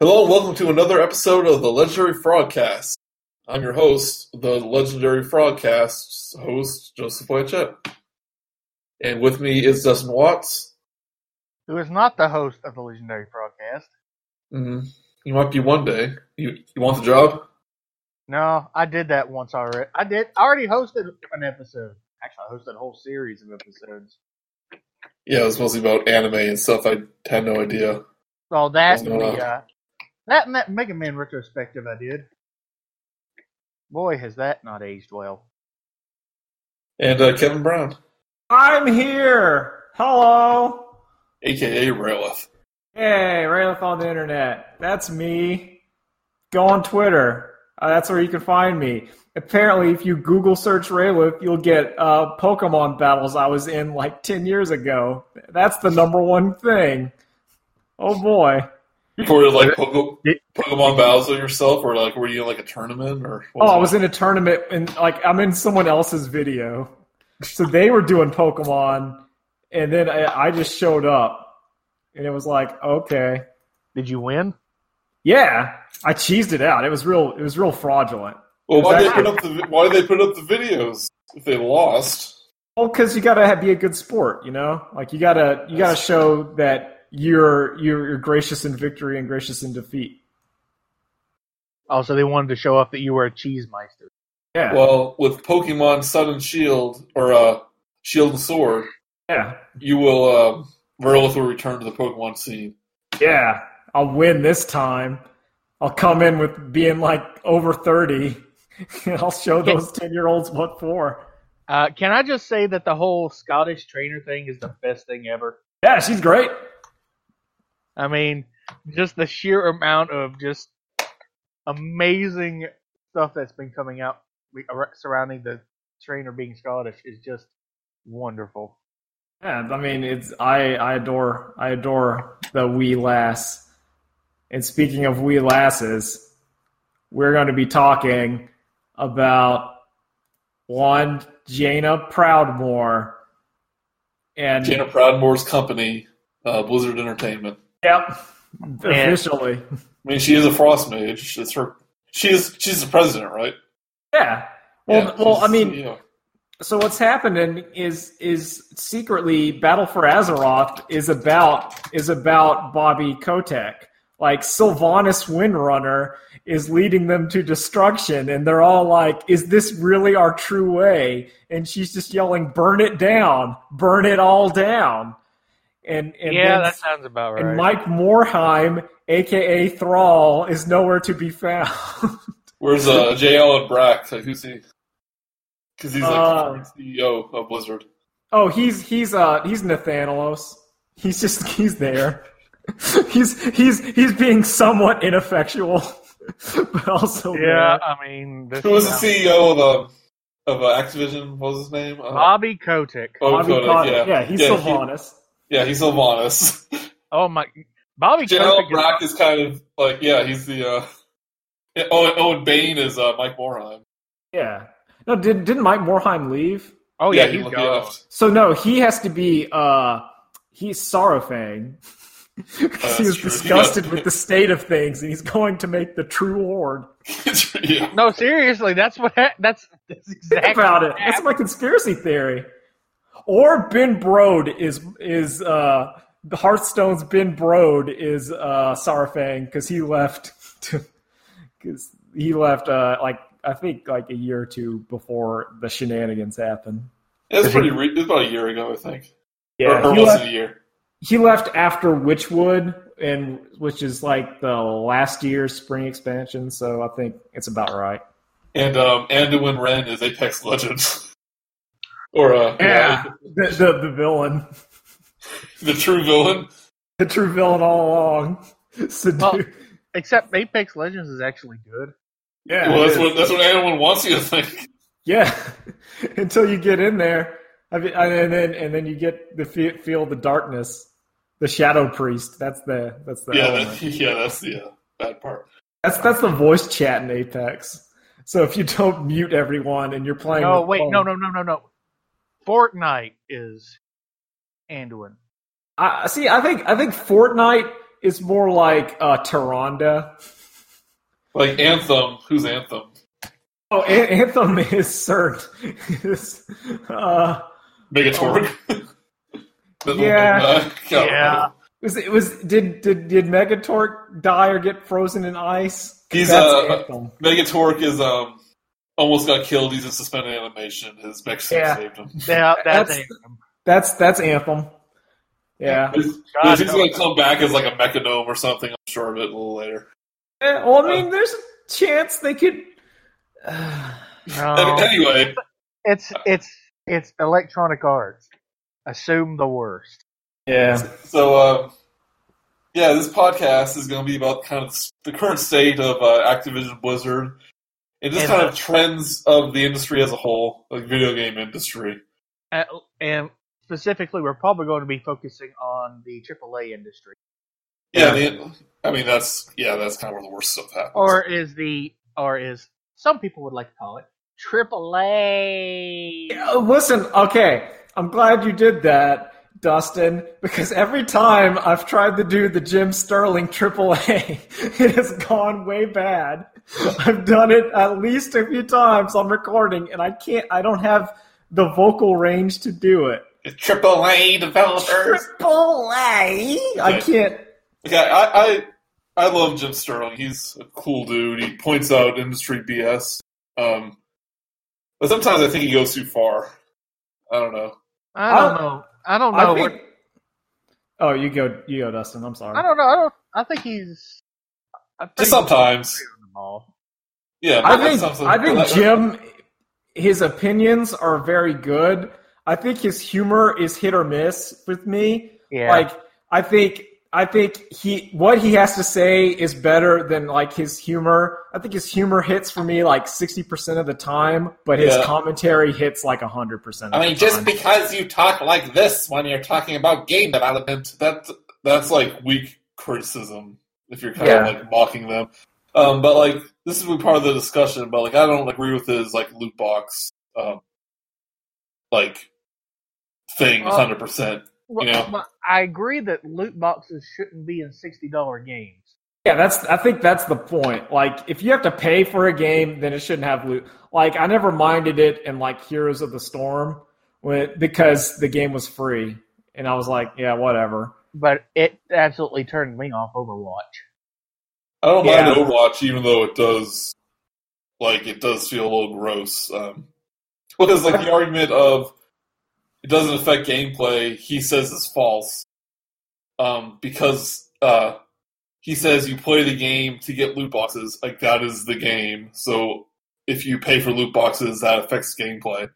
Hello and welcome to another episode of the Legendary Frogcast. I'm your host, the Legendary Frogcast host, Joseph Blanchett. And with me is Dustin Watts. who is not the host of the legendary Frogcast. hmm You might be one day. You you want the job? No, I did that once already. I did. I already hosted an episode. Actually, I hosted a whole series of episodes. Yeah, it was mostly about anime and stuff. I had no idea. Well, that What's and going the, uh, that and that Mega Man retrospective I did. Boy, has that not aged well. And uh, Kevin Brown, I'm here. Hello. aka Railith. Hey, Railith on the internet. That's me. Go on Twitter. Uh, that's where you can find me. Apparently, if you Google search Railith, you'll get uh, Pokemon battles I was in like 10 years ago. That's the number one thing. Oh boy. Before you like Poke- Pokemon battles with yourself, or like were you in like a tournament, or what Oh, I it? was in a tournament and like I'm in someone else's video. So they were doing Pokemon, and then I, I just showed up, and it was like, okay. Did you win? Yeah, I cheesed it out. It was real. It was real fraudulent. Well, why Is they put up the why did they put up the videos if they lost? Well, because you gotta have, be a good sport, you know. Like you gotta you gotta show that you're you're, you're gracious in victory and gracious in defeat. Oh, so they wanted to show off that you were a cheese meister. Yeah, Well, with Pokemon Sun and Shield or uh, Shield and Sword, yeah, you will Railith will return to the Pokemon scene. yeah. I'll win this time. I'll come in with being like over thirty, I'll show those ten year olds what for. Uh, can I just say that the whole Scottish trainer thing is the best thing ever? Yeah, she's great. I mean, just the sheer amount of just amazing stuff that's been coming out surrounding the trainer being Scottish is just wonderful. Yeah, I mean, it's I I adore I adore the wee lass. And speaking of wee lasses, we're going to be talking about one Jaina Proudmoore and Jaina Proudmoore's company, uh, Blizzard Entertainment. Yep, officially. I mean, she is a frost mage. It's her. She is. She's the president, right? Yeah. Well, Yeah, well, I mean, CEO. so what's happening is is secretly Battle for Azeroth is about is about Bobby Kotick. Like Sylvanas Windrunner is leading them to destruction, and they're all like, "Is this really our true way?" And she's just yelling, "Burn it down! Burn it all down!" And, and yeah, then- that sounds about right. and Mike Morhaime, aka Thrall, is nowhere to be found. Where's uh, J. Allen Brack? Like, who's he? Because he's like Uh, the CEO of Blizzard. Oh, he's he's uh he's Nathanelos. He's just he's there. he's he's he's being somewhat ineffectual, but also yeah, there. I mean, this Who was the CEO of uh, of uh, Activision? What was his name? Uh, Bobby Kotick. oh, Bobby Kotick, Kotick. yeah, yeah, he's yeah, Sylvanas. He, yeah, he's Sylvanas. Oh my, Bobby JL Kotick. Brack Is, is kind of like yeah, he's the. Uh, yeah, oh, oh, and Bane is uh, Mike Morhaime. Yeah. No, did didn't Mike Morhaime leave? oh yeah, he, he left. So no, he has to be uh he's Saurfang. Because that's he was true. disgusted Yeah. with the state of things, and he's going to make the true horde. yeah. No, seriously, that's what. ha- That's that's exactly Think about what it. That's my conspiracy theory. Or Ben Brode is is uh the Hearthstone's Ben Brode is uh Saurfang because he left because he left uh like I think like a year or two before the shenanigans happened. It was pretty. Re- it was about a year ago, I think. Yeah, or, or he, left, than a year. he left after Witchwood and which is like the last year's spring expansion, so I think it's about right. And um, Anduin Wrynn is Apex Legends. or uh, the, the the villain, the true villain. the true villain all along. So, Well, Except Apex Legends is actually good. yeah, well, that's what that's what Anduin wants you to think. Yeah, until you get in there, I mean, and then and then you get the fe- feel the darkness, the shadow priest. That's the that's the Yeah, that, yeah, that's the uh, bad part. that's that's the voice chat in Apex. So if you don't mute everyone and you're playing, No, wait, phone- no, no, no, no, no. Fortnite is Anduin. I see. I think I think Fortnite is more like uh, Tyrande. Like Anthem, who's Anthem? Oh, An- Anthem is CERT. is, uh, Mekkatorque. The Yeah. big. Yeah. was it was did did did Mekkatorque die or get frozen in ice? He's, That's uh, Anthem. Mekkatorque is um almost got killed. He's in suspended animation. His mech Yeah. saved him. Yeah, that's, That's- Anthem. That's that's Anthem. Yeah. He's, God, he's no. gonna come back as like a mechagnome or something. I'm sure of it a little later. Eh, well, I mean, there's a chance they could. No, Anyway, it's it's it's Electronic Arts. Assume the worst. yeah. so uh, yeah, this podcast is going to be about kind of the current state of uh, Activision Blizzard and just And- kind of trends of the industry as a whole, like video game industry. Uh, and specifically, we're probably going to be focusing on the AAA industry, Yeah, the, I mean that's yeah, that's kind of where the worst stuff happens. or is the or is some people would like to call it AAA. Uh, Listen, okay, I'm glad you did that, Dustin, because every time I've tried to do the Jim Sterling AAA, it has gone way bad. I've done it at least a few times on recording, and I can't. I don't have the vocal range to do it. Triple A developers. AAA. I can't. Okay, I, I I love Jim Sterling. He's a cool dude. He points out industry BS. Um, but sometimes I think he goes too far. I don't know. I don't I- know. I don't know. I what, think. Oh, you go, you go, Dustin. I'm sorry. I don't know. I don't. I think he's. I think Just sometimes. he's on the ball. Yeah, I think something- I think but- Jim, his opinions are very good. I think his humor is hit or miss with me. Yeah. Like I think I think he what he has to say is better than like his humor. I think his humor hits for me like sixty percent of the time, but his Yeah. commentary hits like hundred percent. I mean, just because you talk like this when you're talking about game development, that that's like weak criticism. If you're kind Yeah. of like mocking them, um, but like this is part of the discussion. But like, I don't agree with his like loot box, um, like thing, Well, hundred percent. Well, you know. I agree that loot boxes shouldn't be in sixty dollar games. Yeah, that's. I think that's the point. Like, if you have to pay for a game, then it shouldn't have loot. Like, I never minded it in like Heroes of the Storm, when because the game was free, and I was like, yeah, whatever. But it absolutely turned me off Overwatch. I don't Yeah. mind Overwatch, even though it does, like, it does feel a little gross. Um, because, like, the argument of it doesn't affect gameplay, he says is false. Um, because uh, he says you play the game to get loot boxes, like that is the game. So if you pay for loot boxes, that affects gameplay.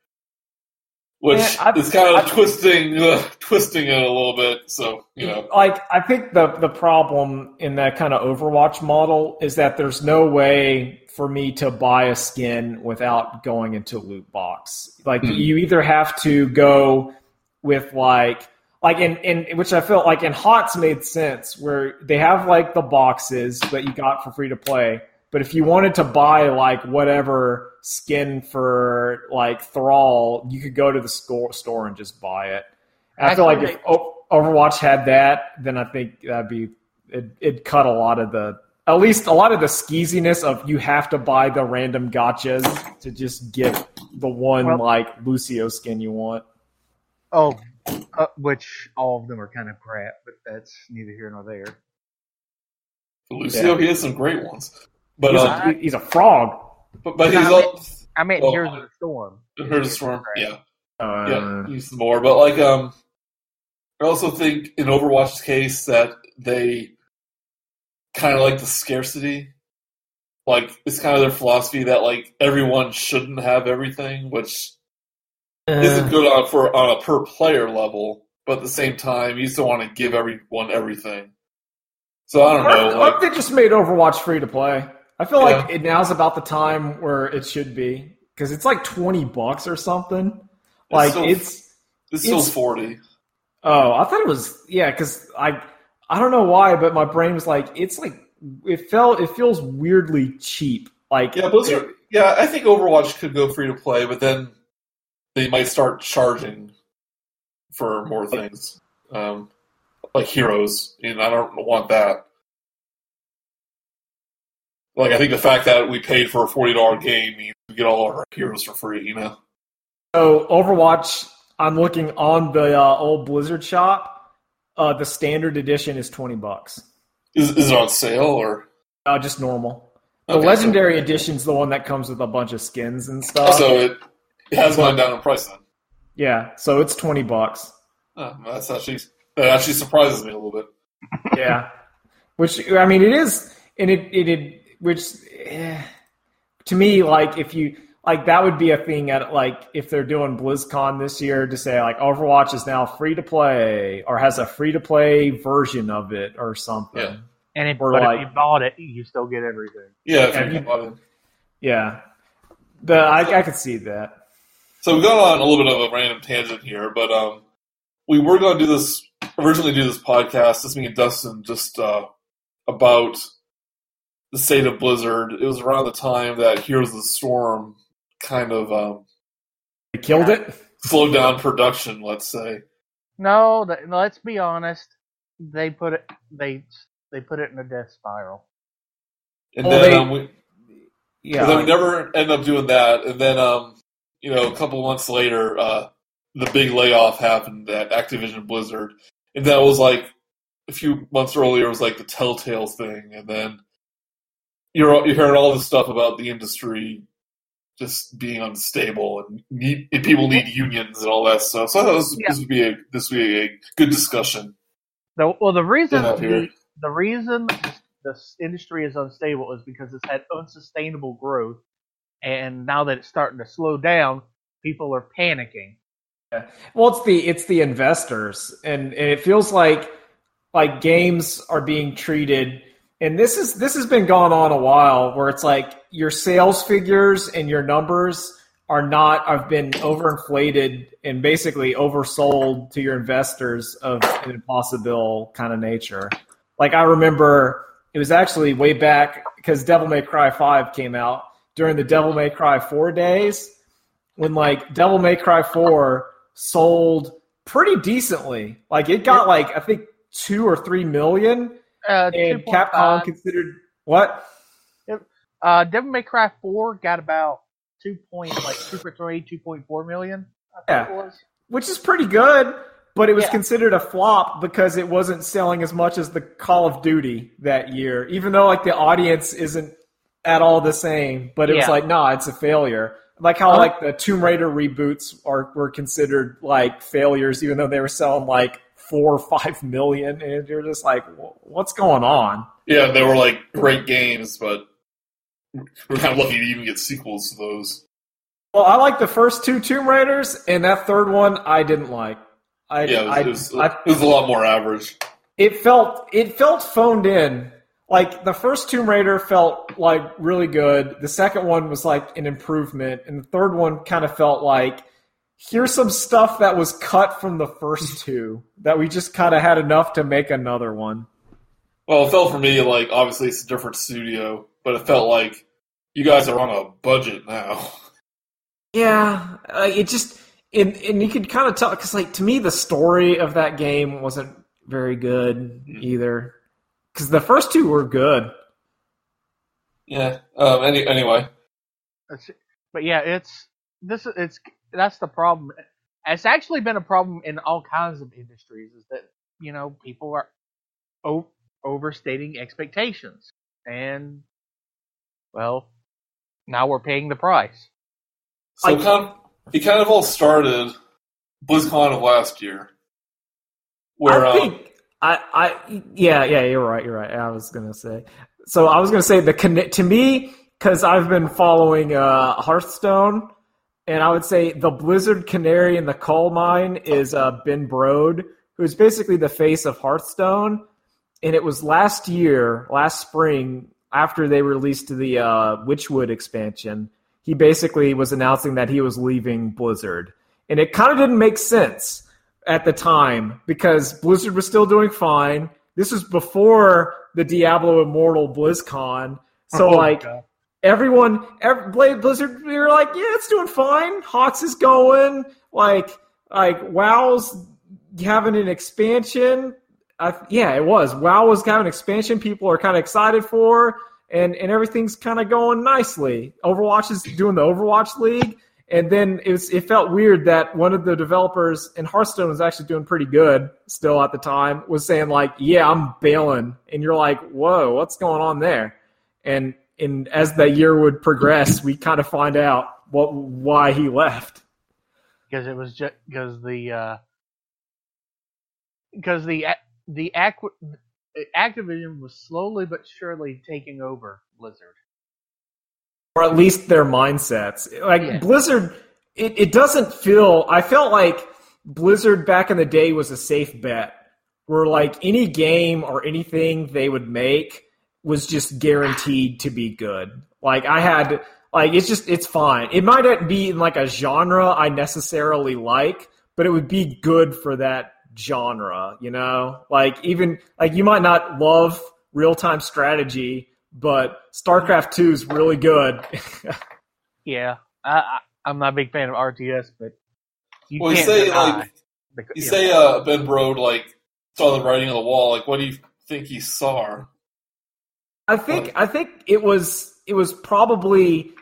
Which Yeah, is kind of I- twisting, uh, twisting it a little bit. So you know, Like, I think the the problem in that kind of Overwatch model is that there's no way for me to buy a skin without going into loot box. Like, Hmm. you either have to go with like like in, in which I felt like in HOTS made sense where they have like the boxes that you got for free to play. But if you wanted to buy like whatever skin for like Thrall, you could go to the store store and just buy it. And I feel like Actually, if Overwatch had that, then I think that'd be it. It'd cut a lot of the at least a lot of the skeeziness of you have to buy the random gotchas to just get the one Well- like Lucio skin you want. Oh, uh, which all of them are kind of crap, but that's neither here nor there. Lucio, Yeah. he has some great ones. But He's, uh, a, he's a frog. But, but No, he's I mean- all I meant Well, Heroes of the Storm. heard storm. Yeah, Uh, yeah, he's more. But like, um, I also think in Overwatch's case that they kind of like the scarcity. Like it's kind of their philosophy that like everyone shouldn't have everything, which isn't good on for on a per player level. But at the same time, you still want to give everyone everything. So I don't know. Like, they just made Overwatch free to play? I feel like it now's about the time where it should be because it's like twenty bucks or something. Like still- it's it's still it's- forty. oh, I thought it was yeah because I I don't know why, but my brain was like it's like it felt it feels weirdly cheap. Like Yeah. Yeah, I think Overwatch could go free to play, but then they might start charging for more things. Um, like heroes, and I don't want that. Like I think the fact that we paid for a forty dollar game means we get all our heroes for free. You know. So Overwatch, I'm looking on the uh, old Blizzard shop. Uh, the standard edition is twenty bucks. Is, is it on sale or? Uh, just normal. The Okay, legendary edition's the one that comes with a bunch of skins and stuff. So it, it has gone down in price then. yeah, so it's twenty bucks. Oh, that's actually that actually surprises me a little bit. yeah, which I mean, it is, and it it, it which eh, to me, like if you like that would be a thing at like if they're doing BlizzCon this year to say like Overwatch is now free to play or has a free to play version of it or something. Yeah. And if, Or but like- if you bought it, you still get everything. Yeah, if you you- bought it. Yeah, the I, I could see that. So we've gone on a little bit of a random tangent here, but um, we were going to do this originally do this podcast, this me and Dustin, just uh, about the state of Blizzard. It was around the time that Heroes of the Storm kind of um, They killed it. slowed down production. Let's say. No, th- let's be honest. They put it. They they put it in a death spiral. And Well, then, they- um, we, Yeah, but then we never end up doing that. And then, um, you know, a couple months later, uh, the big layoff happened at Activision Blizzard, and that was like a few months earlier. It was like the Telltale thing, and then you're you're hearing all this stuff about the industry just being unstable and need and people need unions and all that stuff. So I thought this, Yeah. this would be a this would be a good discussion. The, well, the reason Get up here. the, the reason this industry is unstable is because it's had unsustainable growth, and now that it's starting to slow down, people are panicking. Yeah. Well, it's the it's the investors, and, and it feels like like games are being treated, and this is this has been going on a while, where it's like your sales figures and your numbers are not have been overinflated and basically oversold to your investors of an impossible kind of nature. Like I remember, it was actually way back because Devil May Cry Five came out during the Devil May Cry Four days when like Devil May Cry 4 sold pretty decently. Like it got like I think 2 or 3 million Uh, and 2.5 Capcom considered what? Uh, Devil May Cry 4 got about two point like two point three, two point four million. I think Yeah. it was. Which is pretty good, but it was Yeah. considered a flop because it wasn't selling as much as the Call of Duty that year. Even though like the audience isn't at all the same, but it was like, nah, it's a failure. Like how Uh-huh. like the Tomb Raider reboots are were considered like failures, even though they were selling like four or five million, and you're just like, what's going on? Yeah, they were like great games, but we're kind of lucky to even get sequels to those. Well, I like the first two Tomb Raiders, and that third one I didn't like. I, Yeah, it was, I, it was, I, it was a lot more average. it felt it felt phoned in. Like the first Tomb Raider felt like really good. The second one was like an improvement, and the third one kind of felt like here's some stuff that was cut from the first two that we just kind of had enough to make another one. Well, it felt for me like obviously it's a different studio, but it felt like you guys are on a budget now. Yeah, uh, it just and and you could kind of tell because like to me the story of that game wasn't very good either. Because the first two were good. Yeah. Um. Any, anyway, But yeah, it's this. It's that's the problem. It's actually been a problem in all kinds of industries. Is that you know people are o- overstating expectations, and well, now we're paying the price. so Like- kind of, it kind of all started BlizzCon of last year, where I um, think I, I yeah yeah you're right you're right. I was gonna say so I was gonna say the conne- to me because I've been following uh, Hearthstone and I would say the Blizzard Canary in the coal mine is uh, Ben Brode who's basically the face of Hearthstone and it was last year last spring after they released the uh, Witchwood expansion he basically was announcing that he was leaving Blizzard and it kind of didn't make sense at the time because Blizzard was still doing fine. This was before the Diablo Immortal BlizzCon. So Oh, like God. Everyone, every, Blade Blizzard, we were like, yeah, it's doing fine. Hots is going. Like like WoW's having an expansion. I, yeah, it was. WoW was kind of an expansion people are kind of excited for, and and everything's kind of going nicely. Overwatch is doing the Overwatch League, and then it was, it felt weird that one of the developers in Hearthstone was actually doing pretty good still at the time was saying like, "Yeah, I'm bailing," and you're like, "Whoa, what's going on there?" And and as the year would progress, we kind of find out what why he left. because it was just because the uh because the the Aqu- Activision was slowly but surely taking over Blizzard. or at least their mindsets. Like Yeah. Blizzard, it, it doesn't feel. I felt like Blizzard back in the day was a safe bet, where like any game or anything they would make was just guaranteed to be good. Like I had, like it's just it's fine. It might not be in like a genre I necessarily like, but it would be good for that genre. You know, like even like you might not love real time strategy, but StarCraft Two is really good. Yeah, I, I I'm not a big fan of RTS, but you Well, you can't say deny like the- you yeah. say uh, Ben Brode like saw the writing on the wall. Like, what do you think he saw? I think I think it was it was probably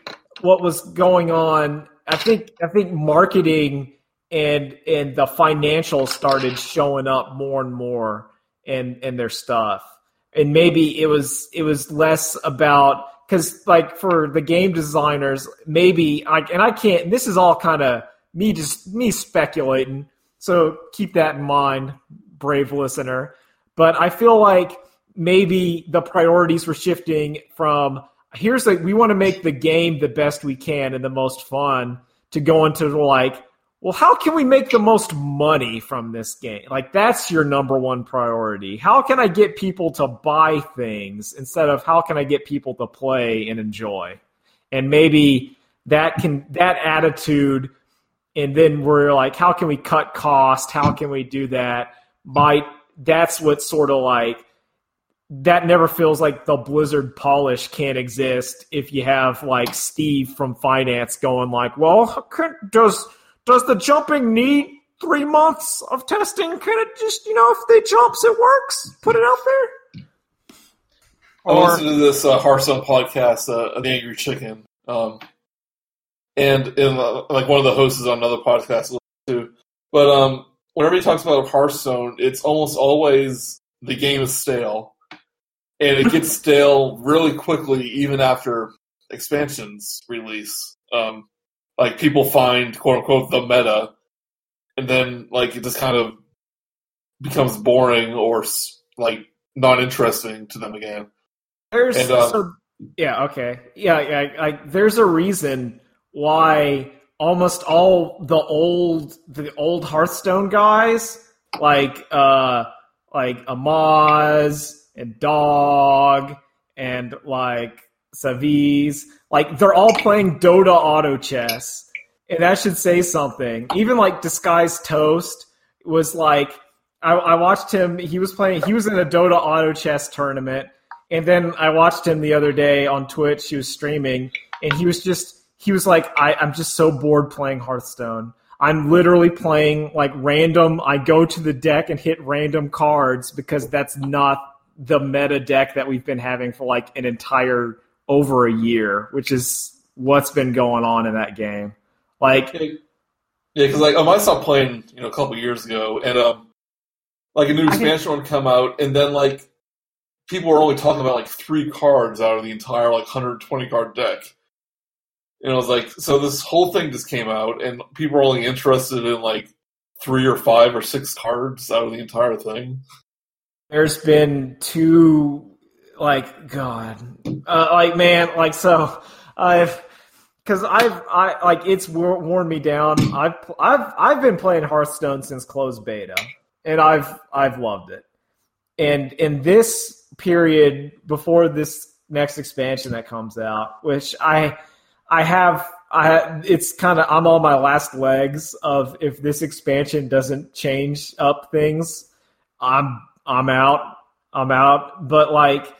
what was going on. I think I think marketing and and the financials started showing up more and more and in their stuff. And maybe it was it was less about because like for the game designers, maybe I and I can't. This is all kind of me just me speculating. So keep that in mind, brave listener. But I feel like maybe the priorities were shifting from here's like we want to make the game the best we can and the most fun to go into like well how can we make the most money from this game? Like that's your number one priority. How can i get people to buy things instead of how can i get people to play and enjoy? And maybe that can that attitude and then we're like how can we cut cost? How can we do that? Might that's what sort of like that never feels like the blizzard polish can't exist if you have like steve from finance going like well can, does does the jumping need three months of testing can it just you know if they jumps it works? Put it out there? I Or- listened to this uh, Hearthstone podcast, uh, The Angry Chicken, um, and in uh, like one of the hosts is on another podcast I listen to. But um, whenever he talks about Hearthstone, it's almost always the game is stale, and it gets stale really quickly, even after expansions release. Um, like people find quote unquote the meta, and then like it just kind of becomes boring or like not interesting to them again. There's And, uh, so yeah, okay. Yeah, yeah, like there's a reason why almost all the old the old Hearthstone guys like uh like Amaz and Dog and like Savjz, like they're all playing Dota auto chess. And that should say something. Even like Disguised Toast was like I, I watched him. He was playing. He was in a Dota auto chess tournament, and then I watched him the other day on Twitch. He was streaming, and he was just. He was like, I, "I'm just so bored playing Hearthstone. I'm literally playing like random. I go to the deck and hit random cards because that's not the meta deck that we've been having for like an entire over a year, which is what's been going on in that game. Like, Yeah, because like um, I stopped playing, you know, a couple years ago, and um, like a new expansion would come out, and then like people were only talking about like three cards out of the entire like 120 card deck. And I was like, so this whole thing just came out, and people are only interested in like three or five or six cards out of the entire thing. There's been two like god uh, like man like so i've because i've i like it's worn me down. I've i've i've been playing hearthstone since closed beta and i've i've loved it. And in this period before this next expansion that comes out which i i have I it's kind of I'm on my last legs of if this expansion doesn't change up things, I'm I'm out. I'm out. But like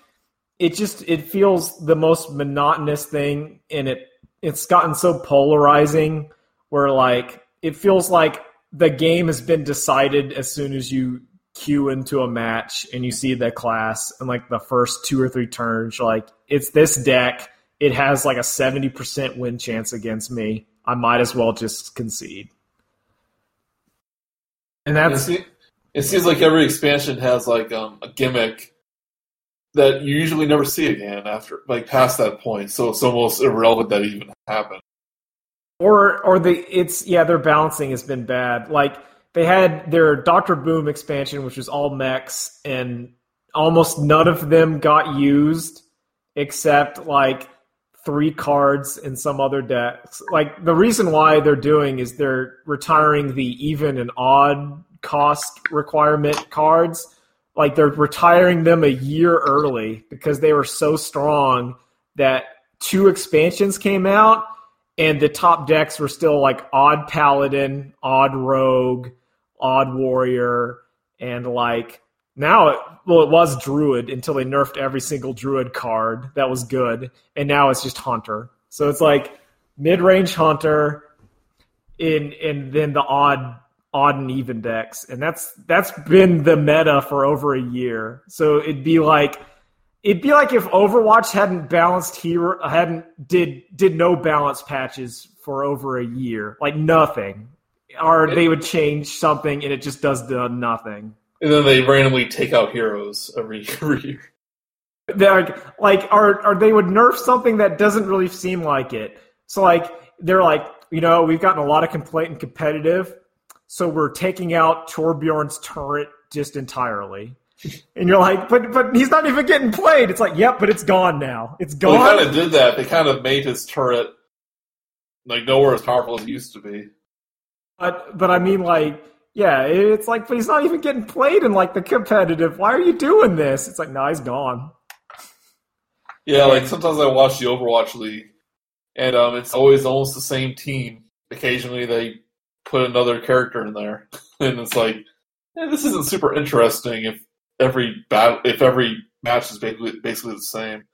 it just it feels the most monotonous thing and it it's gotten so polarizing where like it feels like the game has been decided as soon as you queue into a match and you see the class and like the first two or three turns, like it's this deck. It has like a seventy percent win chance against me. I might as well just concede. And that's se- it seems like every expansion has like um, a gimmick that you usually never see again after like past that point. So it's almost irrelevant that it even happened. or or the it's yeah their balancing has been bad like they had their dr boom expansion which was all mechs and almost none of them got used except like three cards in some other decks like the reason why they're doing is they're retiring the even and odd cost requirement cards like they're retiring them a year early because they were so strong that two expansions came out and the top decks were still like odd paladin, odd rogue, odd warrior, and like now it well it was druid until they nerfed every single druid card that was good, and now it's just hunter. So it's like mid range hunter, in and then the odd odd and even decks, and that's that's been the meta for over a year. So it'd be like it'd be like if Overwatch hadn't balanced hero hadn't did did no balance patches for over a year, like nothing, or they would change something and it just does the nothing. And then they randomly take out heroes every, every year. They're like like or or they would nerf something that doesn't really seem like it. So like they're like you know we've gotten a lot of complaint and competitive, so we're taking out Torbjorn's turret just entirely. And you're like, but but he's not even getting played. It's like, yep, but it's gone now. It's Well, they kind of did that. They kind of made his turret like nowhere as powerful as it used to be. But but I mean like yeah, it's like but he's not even getting played in like the competitive. Why are you doing this? It's like no, he's gone. Yeah, like sometimes I watch the Overwatch League, and um, it's always almost the same team. Occasionally, they put another character in there, and it's like, eh, this isn't super interesting if every battle, if every match is basically basically the same.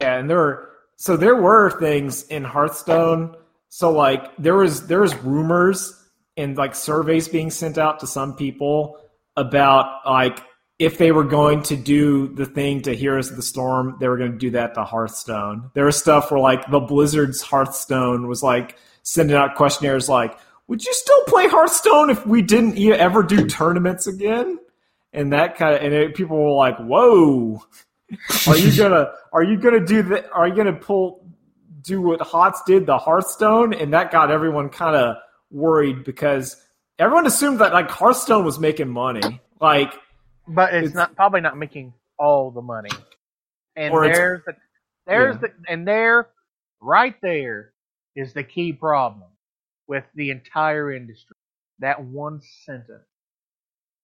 Yeah, and there were so there were things in Hearthstone. So like there was there was rumors and like surveys being sent out to some people about like if they were going to do the thing to Heroes of the Storm, they were going to do that to Hearthstone. There was stuff where like the Blizzard's Hearthstone was like sending out questionnaires like, "Would you still play Hearthstone if we didn't ever do tournaments again?" And that kind of and it, people were like, "Whoa." are you gonna are you gonna do the are you gonna pull do what Hots did the Hearthstone and that got everyone kind of worried because everyone assumed that like Hearthstone was making money like but it's, It's- not probably not making all the money. And there's the there's Yeah. the and there right there is the key problem with the entire industry. That one sentence.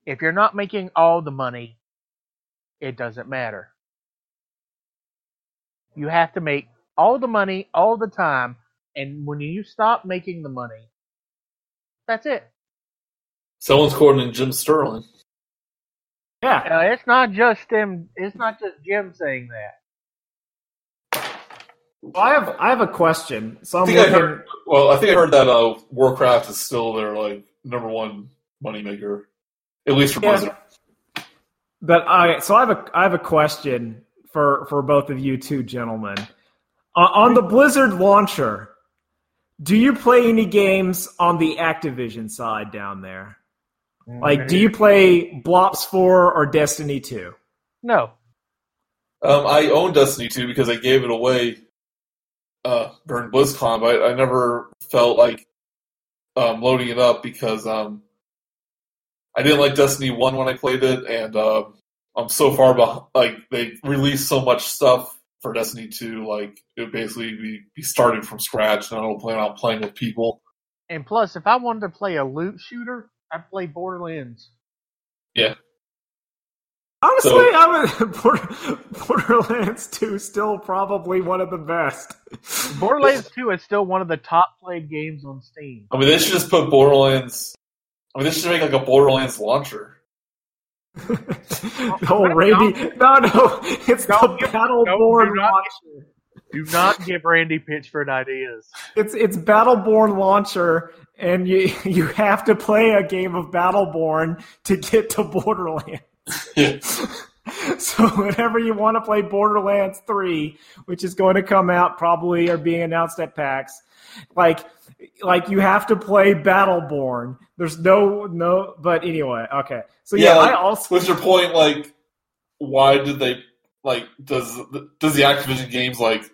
If you're not making all the money, it doesn't matter. You have to make all the money all the time, and when you stop making the money, that's it. Someone's quoting Jim Sterling. yeah Uh, it's not just him. It's not just Jim saying that. Well, I have I have a question so I I'm think I heard. Well, I think I heard that uh, Warcraft is still their like number one moneymaker, at least for Yeah. Blizzard. but I so I have a I have a question for for both of you two gentlemen uh, on the Blizzard launcher do you play any games on the Activision side down there like do you play Blops 4 or Destiny 2 No. Um, I own Destiny 2 because I gave it away uh, during BlizzCon, but I never felt like um, loading it up because um, I didn't like Destiny 1 when I played it, and um, I'm so far behind. Like, they released so much stuff for Destiny 2, like, it would basically be, be starting from scratch, and I don't plan on playing with people. And plus, if I wanted to play a loot shooter, I'd play Borderlands. Honestly, So- I'm a, Borderlands 2 still probably one of the best. Borderlands 2 is still one of the top played games on Steam. I mean, they should just put Borderlands. I mean, they should make like a Borderlands launcher. oh, Randy. No, no. It's Don't the give- Battleborn do not- launcher. Do not give Randy Pitchford ideas. It's it's Battleborn launcher, and you you have to play a game of Battleborn to get to Borderlands. Yeah. so whenever you want to play Borderlands 3, which is going to come out probably or being announced at PAX, like like you have to play Battleborn. There's no no but anyway, okay. So yeah, Yeah, like, I also What's your point? Like, why did they like? Does does the Activision games like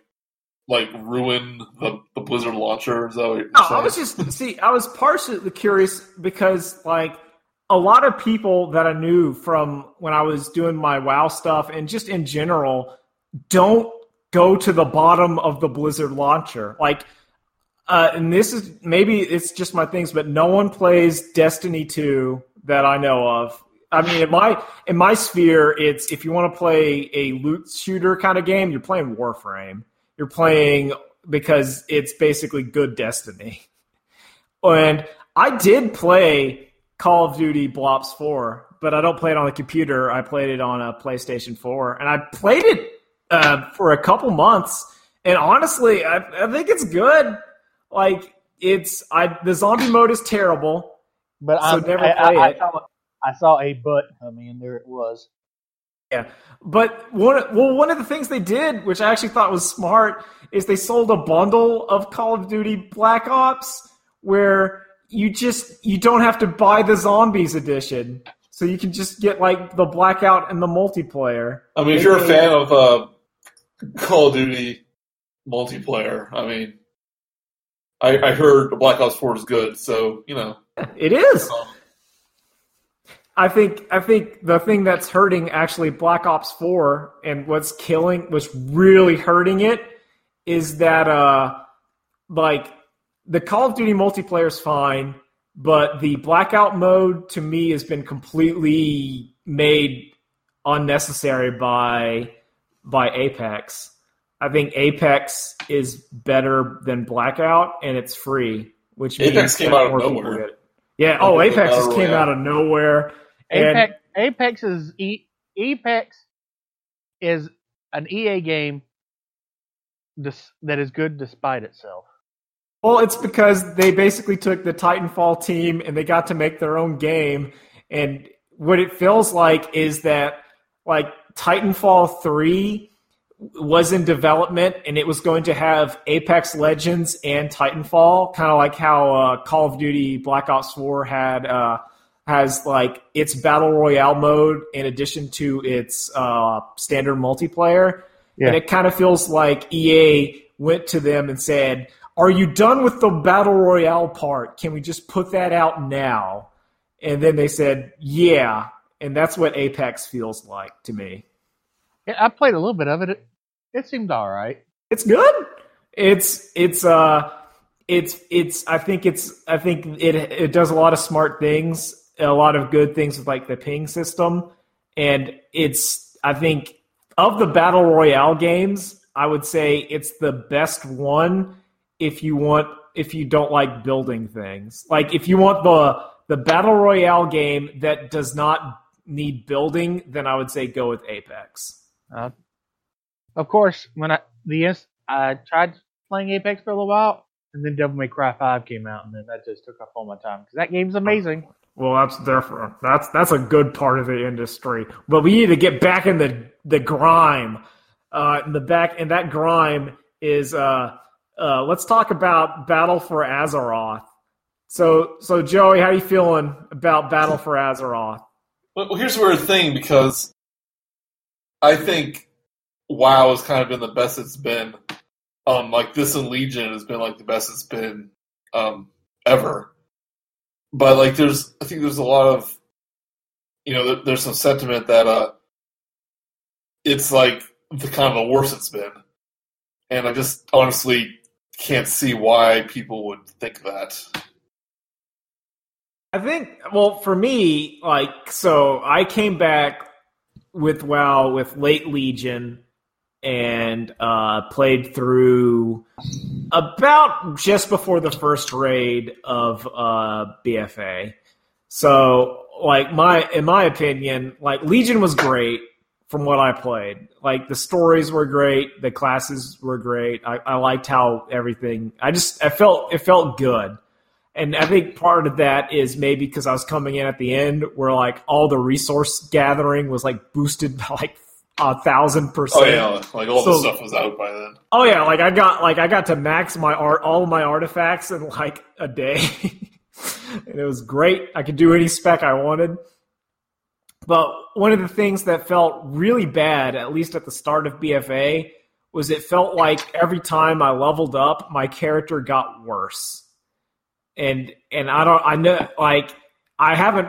like ruin the, the Blizzard launcher? Is that what No, I was just see. I was partially curious because like a lot of people that I knew from when I was doing my WoW stuff and just in general don't go to the bottom of the Blizzard launcher. Like, uh, and this is maybe it's just my things, but no one plays Destiny two that I know of. I mean, in my in my sphere, it's if you want to play a loot shooter kind of game, you're playing Warframe. You're playing because it's basically good Destiny. And I did play Call of Duty Blops 4, but I don't play it on the computer. I played it on a PlayStation 4, and I played it uh, for a couple months. And honestly, I, I think it's good. Like it's I the zombie mode is terrible. But So never play I, it. I, saw, I saw a butt coming, and there it was. Yeah, but one well one of the things they did, which I actually thought was smart, is they sold a bundle of Call of Duty Black Ops where you just you don't have to buy the zombies edition, so you can just get like the blackout and the multiplayer. I mean, if you're a fan of uh, Call of Duty multiplayer, I mean, I, I heard Black Ops Four is good, so you know. It is. um, I think I think the thing that's hurting actually Black Ops 4 and what's killing what's really hurting it is that uh like the Call of Duty multiplayer is fine, but the blackout mode to me has been completely made unnecessary by by Apex. I think Apex is better than Blackout and it's free, which Apex means came out of more people nowhere. it. Yeah, oh, Apex Battle just came out of nowhere. And- Apex, Apex is e, Apex is an EA game dis, that is good despite itself. Well, it's because they basically took the Titanfall team and they got to make their own game. And what it feels like is that, like, Titanfall 3 was in development and it was going to have Apex Legends and Titanfall, kind of like how uh, Call of Duty Black Ops 4 had. Uh, has like its battle royale mode in addition to its uh, standard multiplayer, Yeah. and it kind of feels like EA went to them and said, "Are you done with the battle royale part? Can we just put that out now?" And then they said, "Yeah," and that's what Apex feels like to me. Yeah, I played a little bit of it. It, it seemed all right. It's good. It's it's uh it's it's I think it's I think it it does a lot of smart things, a lot of good things with like the ping system, and it's I think of the battle royale games, I would say it's the best one if you want if you don't like building things. Like if you want the the battle royale game that does not need building, then I would say go with Apex. Uh, of course, when I the I tried playing Apex for a little while, and then Devil May Cry Five came out, and then that just took up all my time because that game's amazing. Well, that's different. that's that's a good part of the industry. But we need to get back in the the grime. Uh, in the back, and that grime is uh, uh, let's talk about Battle for Azeroth. So, so Joey, how are you feeling about Battle for Azeroth? Well, here's the weird thing because I think WoW has kind of been the best it's been. Um, like this and Legion has been like the best it's been um, ever. But like, there's I think there's a lot of you know there, there's some sentiment that uh, it's like the kind of the worst it's been, and I just honestly can't see why people would think that. I think, well, for me, like, so I came back with WoW with late Legion and uh, played through about just before the first raid of uh, BFA. So, like, my in my opinion, like Legion was great from what I played. Like the stories were great, the classes were great. I, I liked how everything. I just I felt it felt good. and I think part of that is maybe because I was coming in at the end where like all the resource gathering was like boosted by like a thousand percent. Oh yeah, like all the stuff was out by then. Oh yeah, like I got like I got to max my art all my artifacts in like a day. and it was great. I could do any spec I wanted. But one of the things that felt really bad, at least at the start of BFA, was it felt like every time I leveled up, my character got worse. And and I don't I know like I haven't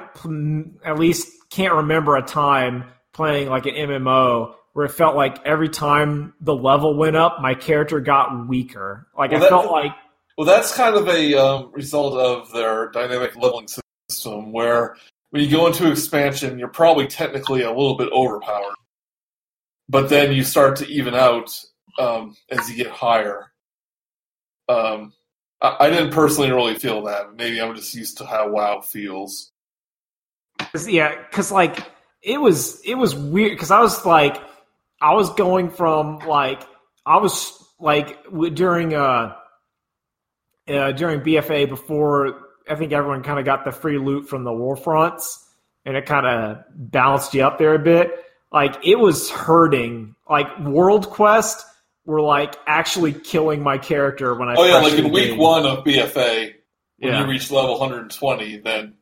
at least can't remember a time playing like an MMO where it felt like every time the level went up, my character got weaker. Like Well, I that- felt like Well, that's kind of a um, result of their dynamic leveling system, where when you go into expansion, you're probably technically a little bit overpowered, but then you start to even out um, as you get higher. Um, I, I didn't personally really feel that. Maybe I'm just used to how WoW feels. yeah, because like it was it was weird because I was like I was going from like I was like during uh, uh during BFA before I think everyone kind of got the free loot from the war fronts and it kind of balanced you up there a bit. Like it was hurting. Like World Quest were like actually killing my character when I Oh yeah, like in week engaged. one of BFA, when Yeah. you reach level 120, then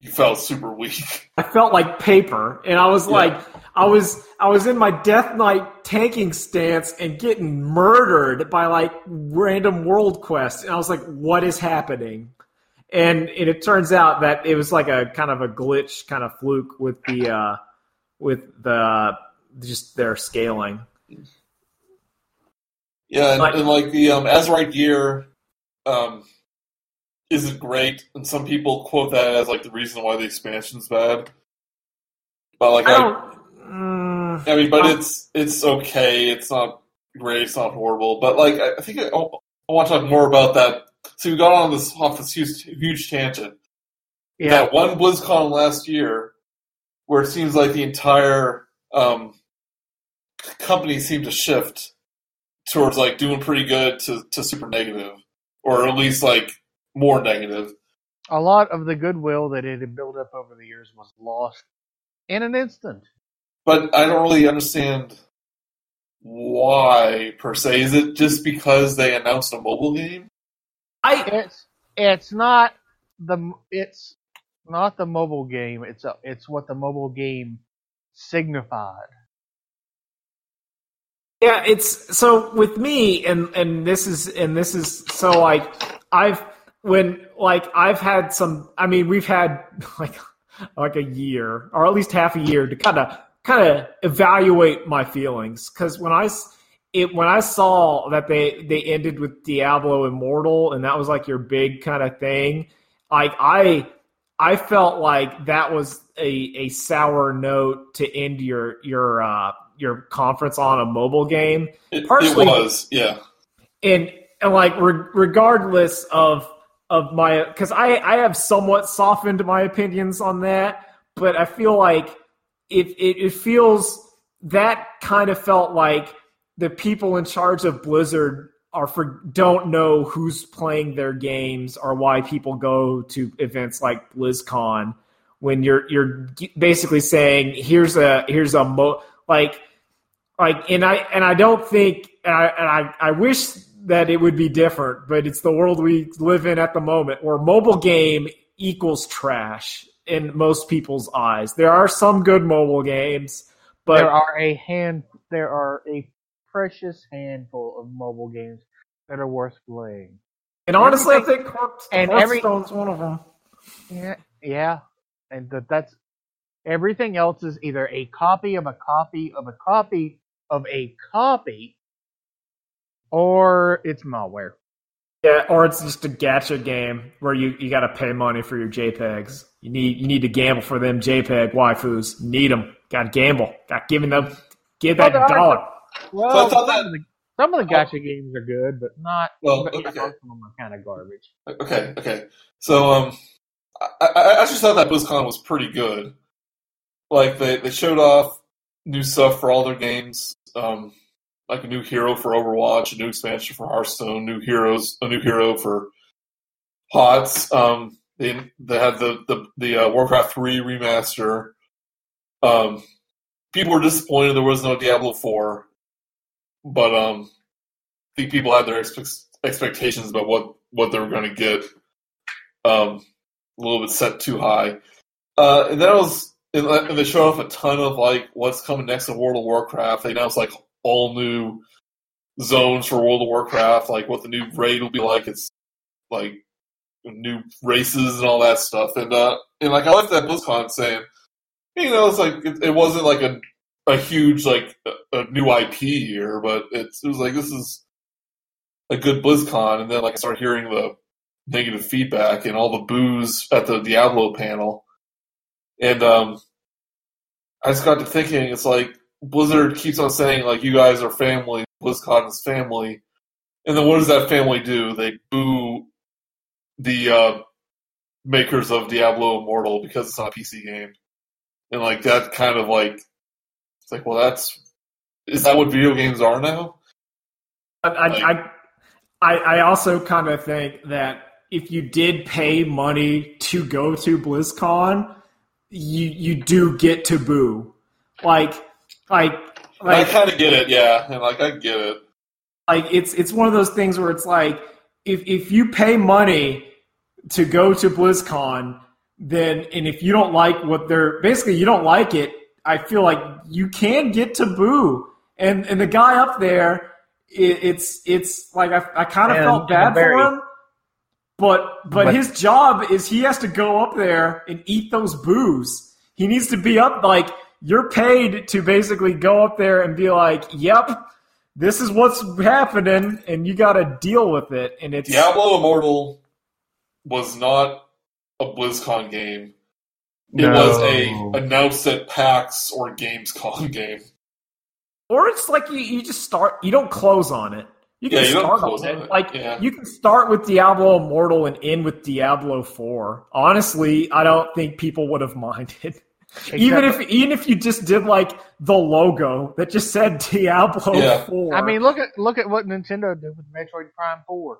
you felt super weak. I felt like paper, and I was Yeah. like, I was, I was in my Death Knight tanking stance and getting murdered by like random world quests, and I was like, what is happening? And, and it turns out that it was like a kind of a glitch, kind of fluke with the, uh, with the just their scaling. Yeah, and, Like- and like the um, Azerite gear um, isn't great, and some people quote that as like the reason why the expansion's bad. But like, I I. Mm, I mean, but um, it's it's okay. It's not great. It's not horrible. But like, I, I think I, I want to talk more about that. So we got on this off this huge, huge tangent. Yeah, That one BlizzCon last year, where it seems like the entire um, company seemed to shift towards like doing pretty good to, to super negative, or at least like more negative. a lot of the goodwill that it had built up over the years was lost in an instant. But I don't really understand why per se. Is it just because they announced a mobile game? I It's it's not the it's not the mobile game. It's a, it's what the mobile game signified. Yeah, it's so with me, and and this is and this is so like I've when like I've had some. I mean, we've had like like a year or at least half a year to kind of kind of evaluate my feelings because when I it when I saw that they they ended with Diablo Immortal and that was like your big kind of thing, like I I felt like that was a, a sour note to end your your uh, your conference on a mobile game, It, it Partially- was, yeah. and and like re- regardless of of my because I I have somewhat softened my opinions on that, but I feel like it it, it feels that kind of felt like the people in charge of Blizzard are for don't know who's playing their games or why people go to events like BlizzCon when you're you're basically saying here's a here's a mo like like and I and I don't think and I and I, I wish that it would be different, but it's the world we live in at the moment where mobile game equals trash in most people's eyes. There are some good mobile games, but there are a hand there are a precious handful of mobile games that are worth playing. and honestly, I think Heart- and every- Hearthstone's one of them. Yeah, yeah, and that that's everything else is either a copy of a copy of a copy of a copy, or it's malware. Yeah, or it's just a gacha game where you, you got to pay money for your JPEGs. You need you need to gamble for them JPEG waifus. Need them. Got to gamble. Got to give them give that there dollar. Well, So I thought some, that- of the, some of the gacha games are good, but not. Well, but, okay. most of them are kind of garbage. Okay, okay. So, um, I, I actually thought that BlizzCon was pretty good. Like they they showed off new stuff for all their games. Um, like a new hero for Overwatch, a new expansion for Hearthstone, new heroes, a new hero for HOTS. Um, they they had the the the uh, Warcraft three remaster. Um, people were disappointed there was no Diablo four, but um, I think people had their expe- expectations about what what they were going to get. Um, a little bit set too high, uh, and that was and, and they showed off a ton of like what's coming next in World of Warcraft. They announced like all new zones for World of Warcraft, like what the new raid will be like. It's like new races and all that stuff. And uh, and like I left that BlizzCon saying, you know, it's like it, it wasn't like a a huge like a, new IP here, but it's it was like this is a good BlizzCon. And then like I started hearing the negative feedback and all the boos at the Diablo panel, and um, I just got to thinking, it's like Blizzard keeps on saying like you guys are family, BlizzCon is family, and then what does that family do? They boo the uh, makers of Diablo Immortal because it's not a PC game, and like that kind of like it's like well that's is that what video games are now? I I I, I also kind of think that if you did pay money to go to BlizzCon, you you do get to boo, like like like I kind of get it, yeah, and like I get it. like it's it's one of those things where it's like if if you pay money to go to BlizzCon, then and if you don't like what they're basically you don't like it, I feel like you can get to boo. And and the guy up there, it, it's it's like I, I kind of felt bad for him. But, but But- his job is he has to go up there and eat those boos. He needs to be up like you're paid to basically go up there and be like, "Yep, this is what's happening," and you got to deal with it. And it's Diablo Immortal was not a BlizzCon game. It No. was a announced at PAX or Gamescom game. or it's like you, you just start. You don't close on it. You can Yeah, you don't start close on it. on it. Like Yeah. you can start with Diablo Immortal and end with Diablo Four. Honestly, I don't think people would have minded. even if even if you just did like the logo that just said Diablo Yeah. Four. I mean, look at look at what Nintendo did with Metroid Prime Four.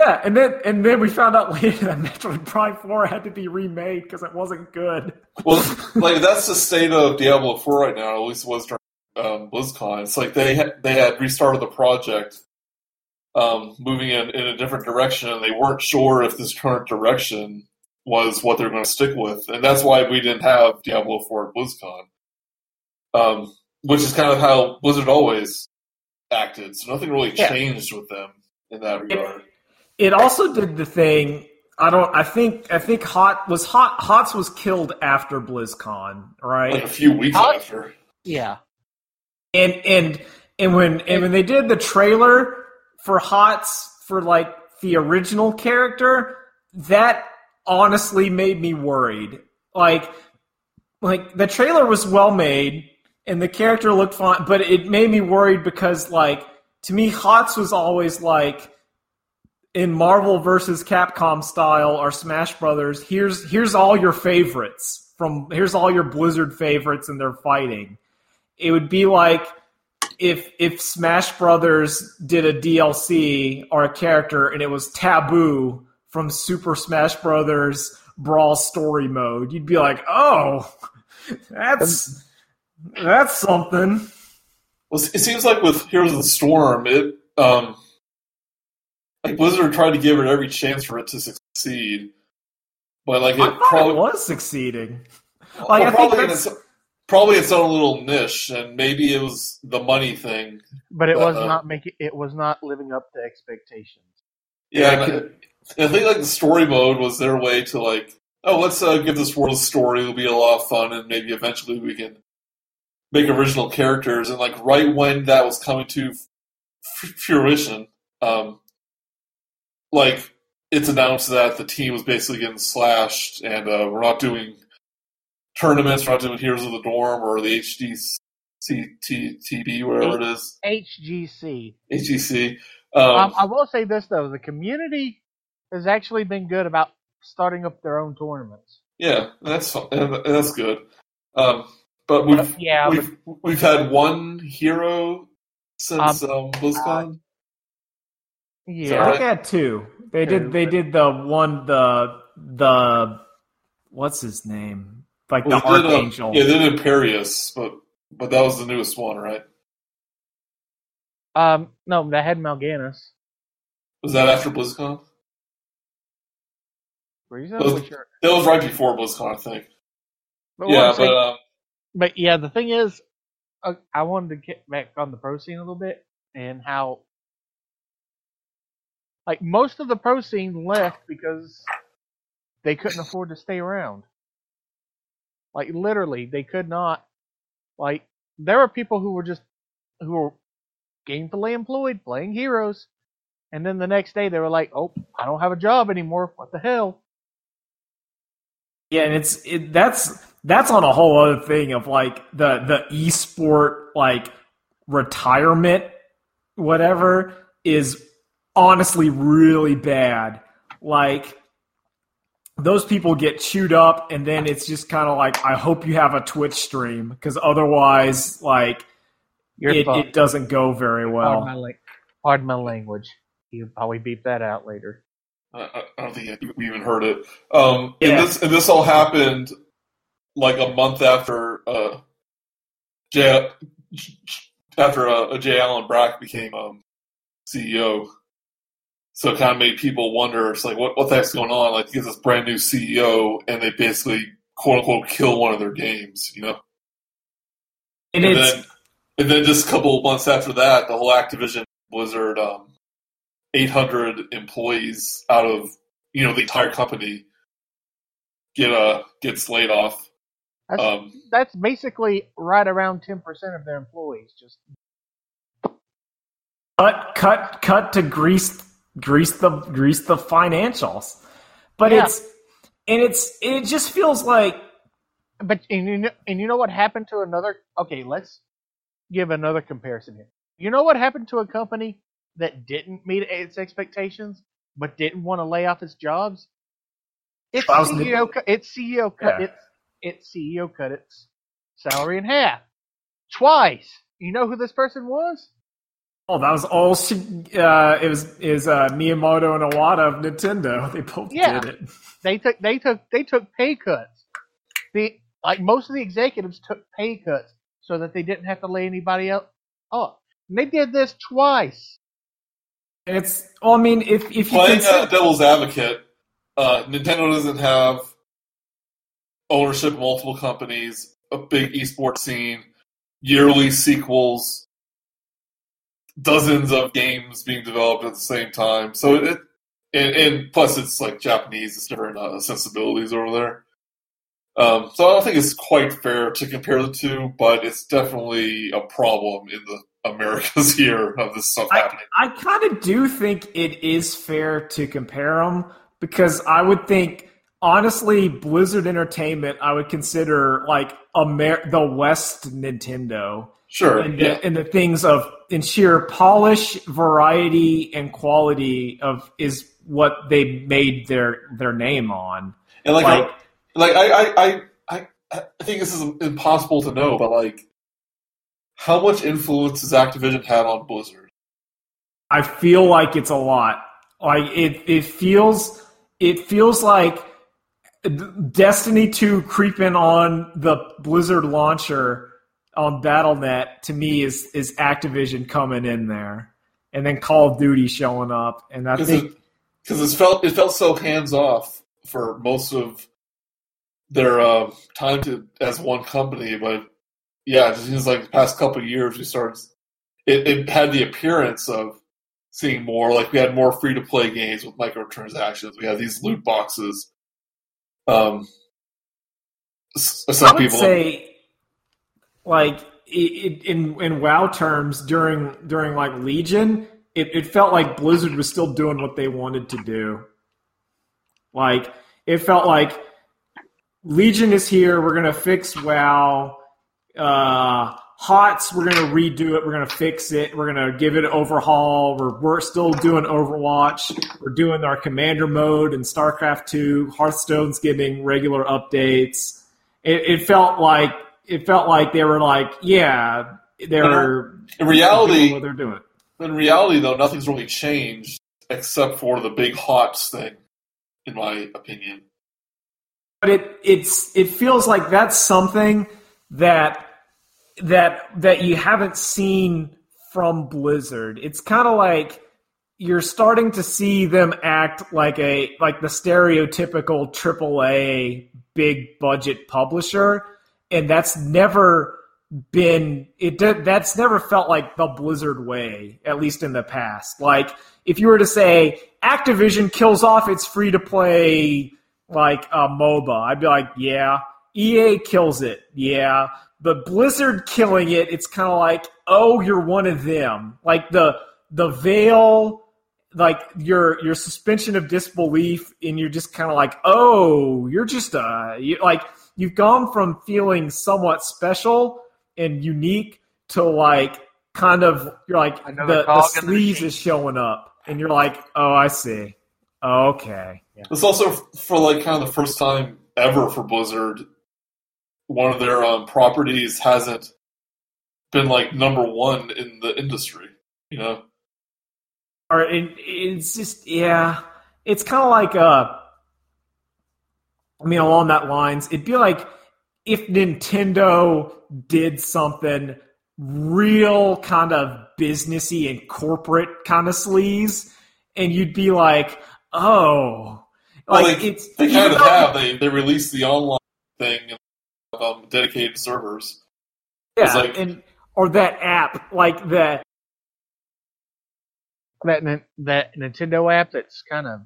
Yeah, and then and then we found out later that Metroid Prime Four had to be remade because it wasn't good. Well, like that's the state of Diablo Four right now. At least it was during um, BlizzCon. It's like they had, they had restarted the project, um, moving in, in a different direction, and they weren't sure if this current direction was what they're going to stick with, and that's why we didn't have Diablo Four at BlizzCon. Um, which is kind of how Blizzard always acted. So nothing really Yeah. changed with them in that regard. It also did the thing. I don't. I think. I think Hot was Hot. Hots was killed after BlizzCon, right? Like a few weeks Hot- after. Yeah, and and and when and when they did the trailer for Hots for like the original character, that honestly made me worried. Like like the trailer was well made and the character looked fine, but it made me worried because like to me Hots was always like in Marvel versus Capcom style or Smash Brothers, here's here's all your favorites from here's all your Blizzard favorites and they're fighting. It would be like if if Smash Brothers did a DLC or a character and it was Tabuu from Super Smash Brothers Brawl Story Mode, you'd be like, "Oh, that's that's something." Well, it seems like with Heroes of the Storm, it um, like Blizzard tried to give it every chance for it to succeed, but like it thought probably it was succeeding. well, like, I think probably in its, probably its own little niche, and maybe it was the money thing. but it was Uh-uh. not making. It was not living up to expectations. Yeah, Yeah, and I, I think like the story mode was their way to like, oh, let's uh, give this world a story. It'll be a lot of fun, and maybe eventually we can make original characters. And like right when that was coming to f- fruition, um, like it's announced that the team was basically getting slashed, and uh, we're not doing tournaments. We're not doing Heroes of the Dorm or the HDCTB, whatever it is, HGC. HGC. Um, Um, I will say this though: the community has actually been good about starting up their own tournaments. Yeah, that's that's good. Um, but we've yeah, we've we've had one hero since um, BlizzCon. I Yeah, think I got two. They did. They did the one. The the what's his name? Like Well, the they did, uh, archangel. yeah, they did Imperius, but but that was the newest one, right? Um, no, that had Mal'Ganis. Was that after BlizzCon? Reasonably Those- sure. That was right before BlizzCon, I think. But yeah, I'm saying- but um, but yeah, the thing is, uh, I wanted to get back on the pro scene a little bit and how, like, most of the pro scene left because they couldn't afford to stay around. Like, literally, they could not. Like, there were people who were just who were gainfully employed playing heroes, and then the next day they were like, "Oh, I don't have a job anymore. What the hell?" Yeah, and it's it, that's that's on a whole other thing of like the the esport like retirement whatever is honestly really bad. Like those people get chewed up and then it's just kind of like I hope you have a Twitch stream because otherwise like it, it doesn't go very Pardon well. my, lang- pardon my language. You probably beep that out later. I, I- I don't think we even heard it. Um, Yeah. and this and this all happened like a month after uh, Jay after uh, J. Allen Brack became um, CEO. So it kind of made people wonder. It's like, what what the heck's going on? Like, he gets this brand new CEO, and they basically quote unquote kill one of their games. You know, And and then and then just a couple of months after that, the whole Activision Blizzard um, 800 employees out of you know the entire company get uh gets laid off. That's, Um, that's basically right around 10% of their employees. Just cut cut cut to grease grease the grease the financials. But Yeah. it's and it's it just feels like But and you, know, and you know what happened to another? Okay, let's give another comparison here. You know what happened to a company that didn't meet its expectations, but didn't want to lay off its jobs? Its CEO, cut- its CEO cut Yeah. its its CEO cut its salary in half twice. You know who this person was? Oh, that was all she. Uh, it was is uh, Miyamoto and Iwata of Nintendo. They both Yeah. did it. They took they took they took pay cuts. The like most of the executives took pay cuts so that they didn't have to lay anybody else off. And they did this twice. And it's. Well, I mean, if if you playing consider, uh, devil's advocate, uh, Nintendo doesn't have ownership of multiple companies, a big esports scene, yearly sequels, dozens of games being developed at the same time. So it, and, and plus it's like Japanese, it's different uh, sensibilities over there. Um, so I don't think it's quite fair to compare the two, but it's definitely a problem in the Americas here of this stuff happening. I kind of do think it is fair to compare them because I would think honestly, Blizzard Entertainment I would consider like Amer- the West Nintendo. Sure, and yeah. the, and the things of in sheer polish, variety, and quality of is what they made their their name on. And like, Like, like I, I, I, I, I think this is impossible to know, but like, how much influence has Activision had on Blizzard? I feel like it's a lot. Like it, it feels, it feels like Destiny Two creeping on the Blizzard launcher on Battle.net to me is is Activision coming in there, and then Call of Duty showing up, and I Because think it, because it felt it felt so hands off for most of their uh, time to as one company, but yeah, it just seems like the past couple of years we started. It, it had the appearance of seeing more like we had more free to play games with microtransactions. We had these loot boxes. Um, some I would people say, like it, in in WoW terms, during during like Legion, it, it felt like Blizzard was still doing what they wanted to do. Like it felt like Legion is here. We're gonna fix WoW. Uh, Hots, we're gonna redo it. We're gonna fix it. We're gonna give it an overhaul. We're we're still doing Overwatch. We're doing our Commander mode and StarCraft Two. Hearthstone's getting regular updates. It, it felt like it felt like they were like, yeah, they're in doing reality, what they're doing. in reality though, nothing's really changed except for the big hots thing, in my opinion. But it it's it feels like that's something that that that you haven't seen from Blizzard. It's kind of like you're starting to see them act like a like the stereotypical AAA big budget publisher, and that's never been it. That's never felt like the Blizzard way, at least in the past. Like if you were to say Activision kills off its free to play like a MOBA, I'd be like, yeah. EA kills it, yeah. But Blizzard killing it, it's kind of like, oh, you're one of them. Like the the veil like your your suspension of disbelief and you're just kind of like oh you're just uh you, like you've gone from feeling somewhat special and unique to like kind of you're like the, the sleaze is showing up and you're like oh i see. Oh, okay. Yeah. it's also for like kind of the first time ever for blizzard one of their um, properties hasn't been like number one in the industry you know? Or it, it's just yeah, it's kind of like uh, I mean, along that lines, it'd be like if Nintendo did something real kind of businessy and corporate kind of sleaze, and you'd be like, oh, well, like they, it's they kind of have they they released the online thing um, dedicated servers. Yeah, like, and or that app like that that that Nintendo app that's kind of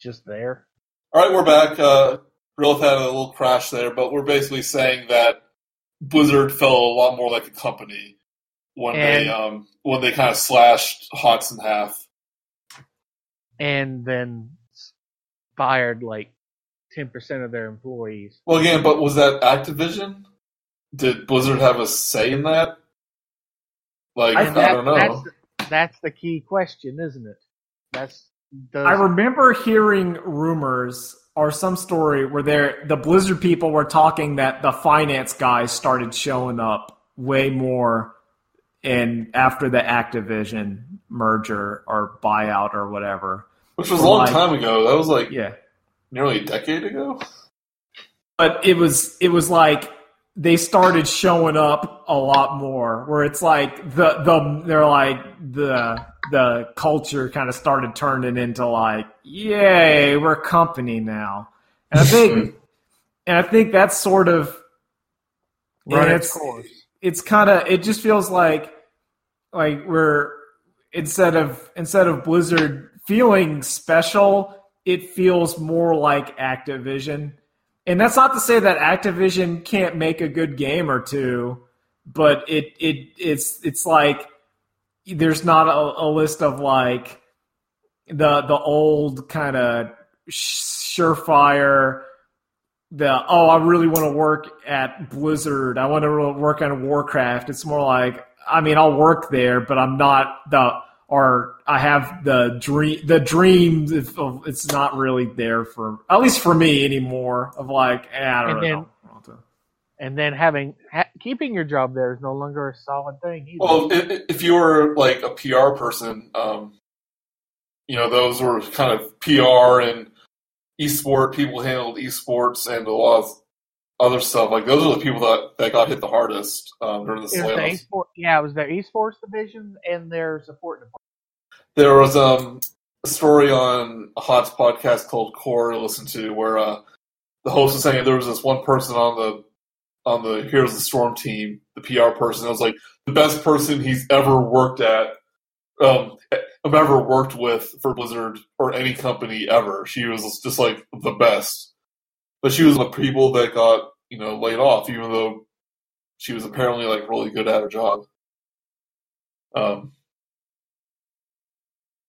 just there. All right, we're back. Uh, Real had a little crash there, but we're basically saying that Blizzard felt a lot more like a company when and, they um, when they kind of slashed Hots in half, and then fired like ten percent of their employees. Well, again, but was that Activision? Did Blizzard have a say in that? Like I, I don't know that's the key question, isn't it? That's does... I remember hearing rumors or some story where there the Blizzard people were talking that the finance guys started showing up way more in after the Activision merger or buyout or whatever. Which was a long like, time ago. That was like yeah, nearly a decade ago. But it was it was like they started showing up a lot more where it's like the the they're like the the culture kind of started turning into like yay we're a company now. And i think and i think that's sort of right. it's it's kind of it just feels like like we're instead of instead of blizzard feeling special it feels more like activision and that's not to say that Activision can't make a good game or two, but it it it's it's like there's not a, a list of like the the old kind of surefire the oh I really want to work at Blizzard. I want to work on Warcraft. It's more like I mean I'll work there, but I'm not the or I have the dream the dream of it's not really there for at least for me anymore of like eh, I don't and really then, know. And then having ha- keeping your job there is no longer a solid thing. Either. Well, if, if you were like a PR person, um, you know those were kind of PR and esports. people handled esports and a lot of other stuff. Like those are the people that, that got hit the hardest um, during the playoffs. yeah, it was their esports division and their support department. There was um, a story on a Hots podcast called Core to listen to where uh, the host was saying there was this one person on the on the Heroes of the Storm team, the PR person. It was like the best person he's ever worked at, um, I've ever worked with for Blizzard or any company ever. She was just like the best. But she was the people that got you know laid off, even though she was apparently like really good at her job. Um,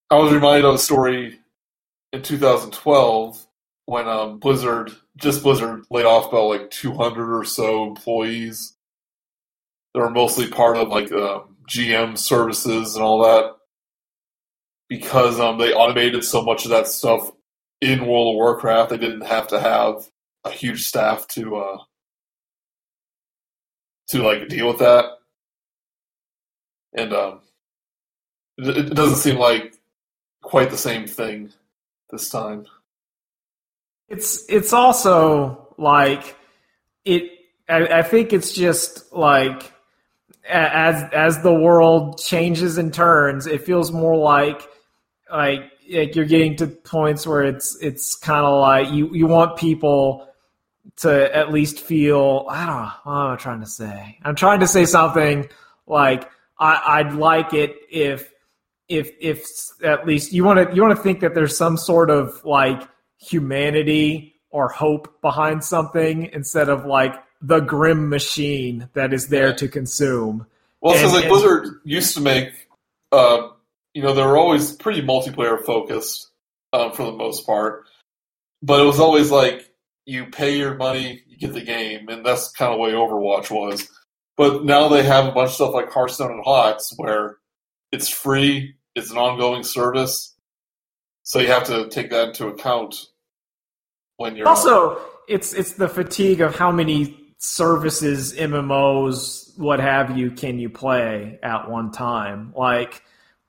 I was reminded of a story in 2012 when um, Blizzard, just Blizzard, laid off about like 200 or so employees. They were mostly part of like um, GM services and all that because um, they automated so much of that stuff in World of Warcraft. They didn't have to have a huge staff to uh, to like deal with that, and um, it, it doesn't seem like quite the same thing this time. It's it's also like it. I, I think it's just like as as the world changes and turns, it feels more like like like you're getting to points where it's it's kind of like you you want people to at least feel I don't know what am I trying to say. I'm trying to say something like I, I'd like it if if if at least you want to you want to think that there's some sort of like humanity or hope behind something instead of like the grim machine that is there to consume. Well, because And- like and- Blizzard used to make, uh, you know, they were always pretty multiplayer focused um, for the most part, but it was always like you pay your money, you get the game, and that's kind of the way Overwatch was. But now they have a bunch of stuff like Hearthstone and HOTS where it's free, it's an ongoing service, so you have to take that into account when you're Also, it's it's the fatigue of how many services, MMOs, what have you, can you play at one time. Like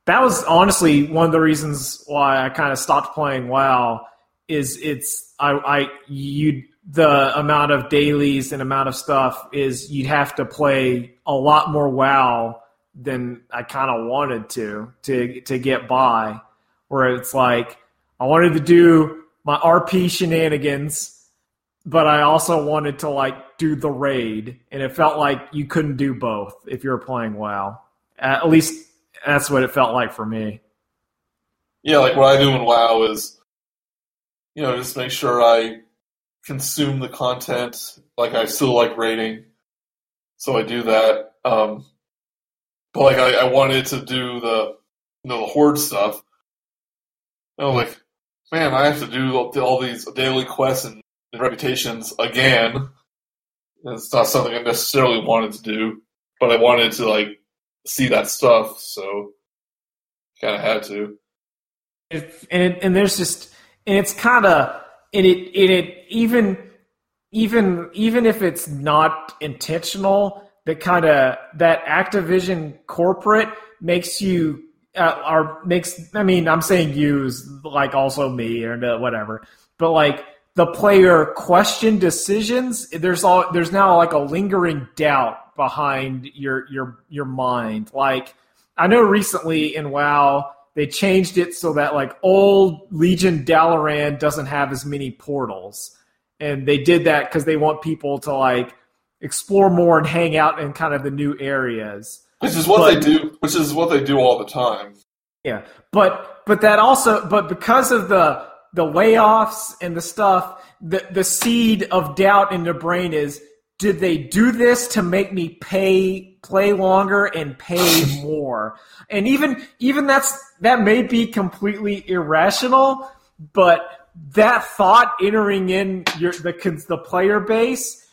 that was honestly one of the reasons why I kind of stopped playing WoW. Is it's I I you the amount of dailies and amount of stuff is you'd have to play a lot more WoW than I kind of wanted to to to get by. Where it's like I wanted to do my RP shenanigans, but I also wanted to like do the raid, and it felt like you couldn't do both if you were playing WoW. At least that's what it felt like for me. Yeah, like what I do in WoW is, you know, just make sure I consume the content. Like I still like raiding, so I do that. Um, but like I, I wanted to do the, you know, the horde stuff. And I was like, man, I have to do all, these daily quests and, and reputations again. It's not something I necessarily wanted to do, but I wanted to like see that stuff, so kind of had to. If, and and there's just and it's kind of and it and it even even even if it's not intentional, that kind of that Activision corporate makes you uh, or makes. I mean, I'm saying use like also me or whatever, but like the player question decisions. There's all there's now like a lingering doubt behind your your your mind. Like I know recently in WoW they changed it so that like old Legion Dalaran doesn't have as many portals, and they did that because they want people to like explore more and hang out in kind of the new areas. Which is what But- they do. Which is what they do all the time. Yeah, but but that also but because of the the layoffs and the stuff, the the seed of doubt in their brain is: Did they do this to make me pay play longer and pay more? And even even that's that may be completely irrational, but that thought entering in your the the player base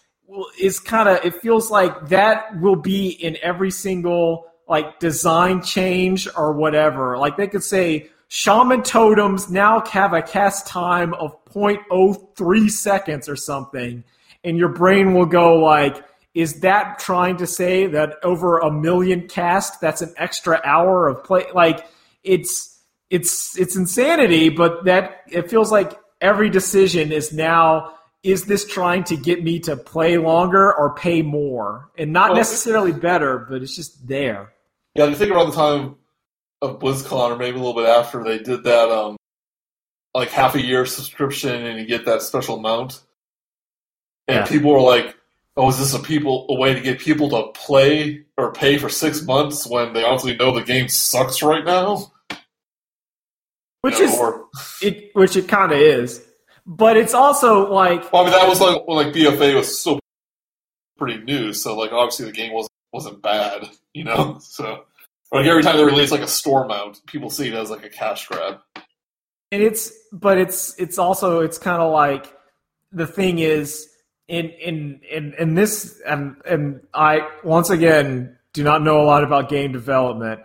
is kind of it feels like that will be in every single like design change or whatever. Like they could say shaman totems now have a cast time of 0.03 seconds or something, and your brain will go like, is that trying to say that over a million cast that's an extra hour of play? Like it's it's it's insanity, but that it feels like every decision is now is this trying to get me to play longer or pay more? And not Well, necessarily better, but it's just there. Yeah, you think around the time of BlizzCon, or maybe a little bit after, they did that, um, like half a year subscription, and you get that special mount. And Yeah. people were like, "Oh, is this a people a way to get people to play or pay for six months when they obviously know the game sucks right now?" Which You know, is or- it which it kinda is. But it's also like well, I mean, that was like when like BFA was so pretty new, so like obviously the game wasn't wasn't bad, you know. So like every time they release like a store mount, people see it as like a cash grab. and it's but it's it's also it's kind of like the thing is in in in in this and and I once again do not know a lot about game development,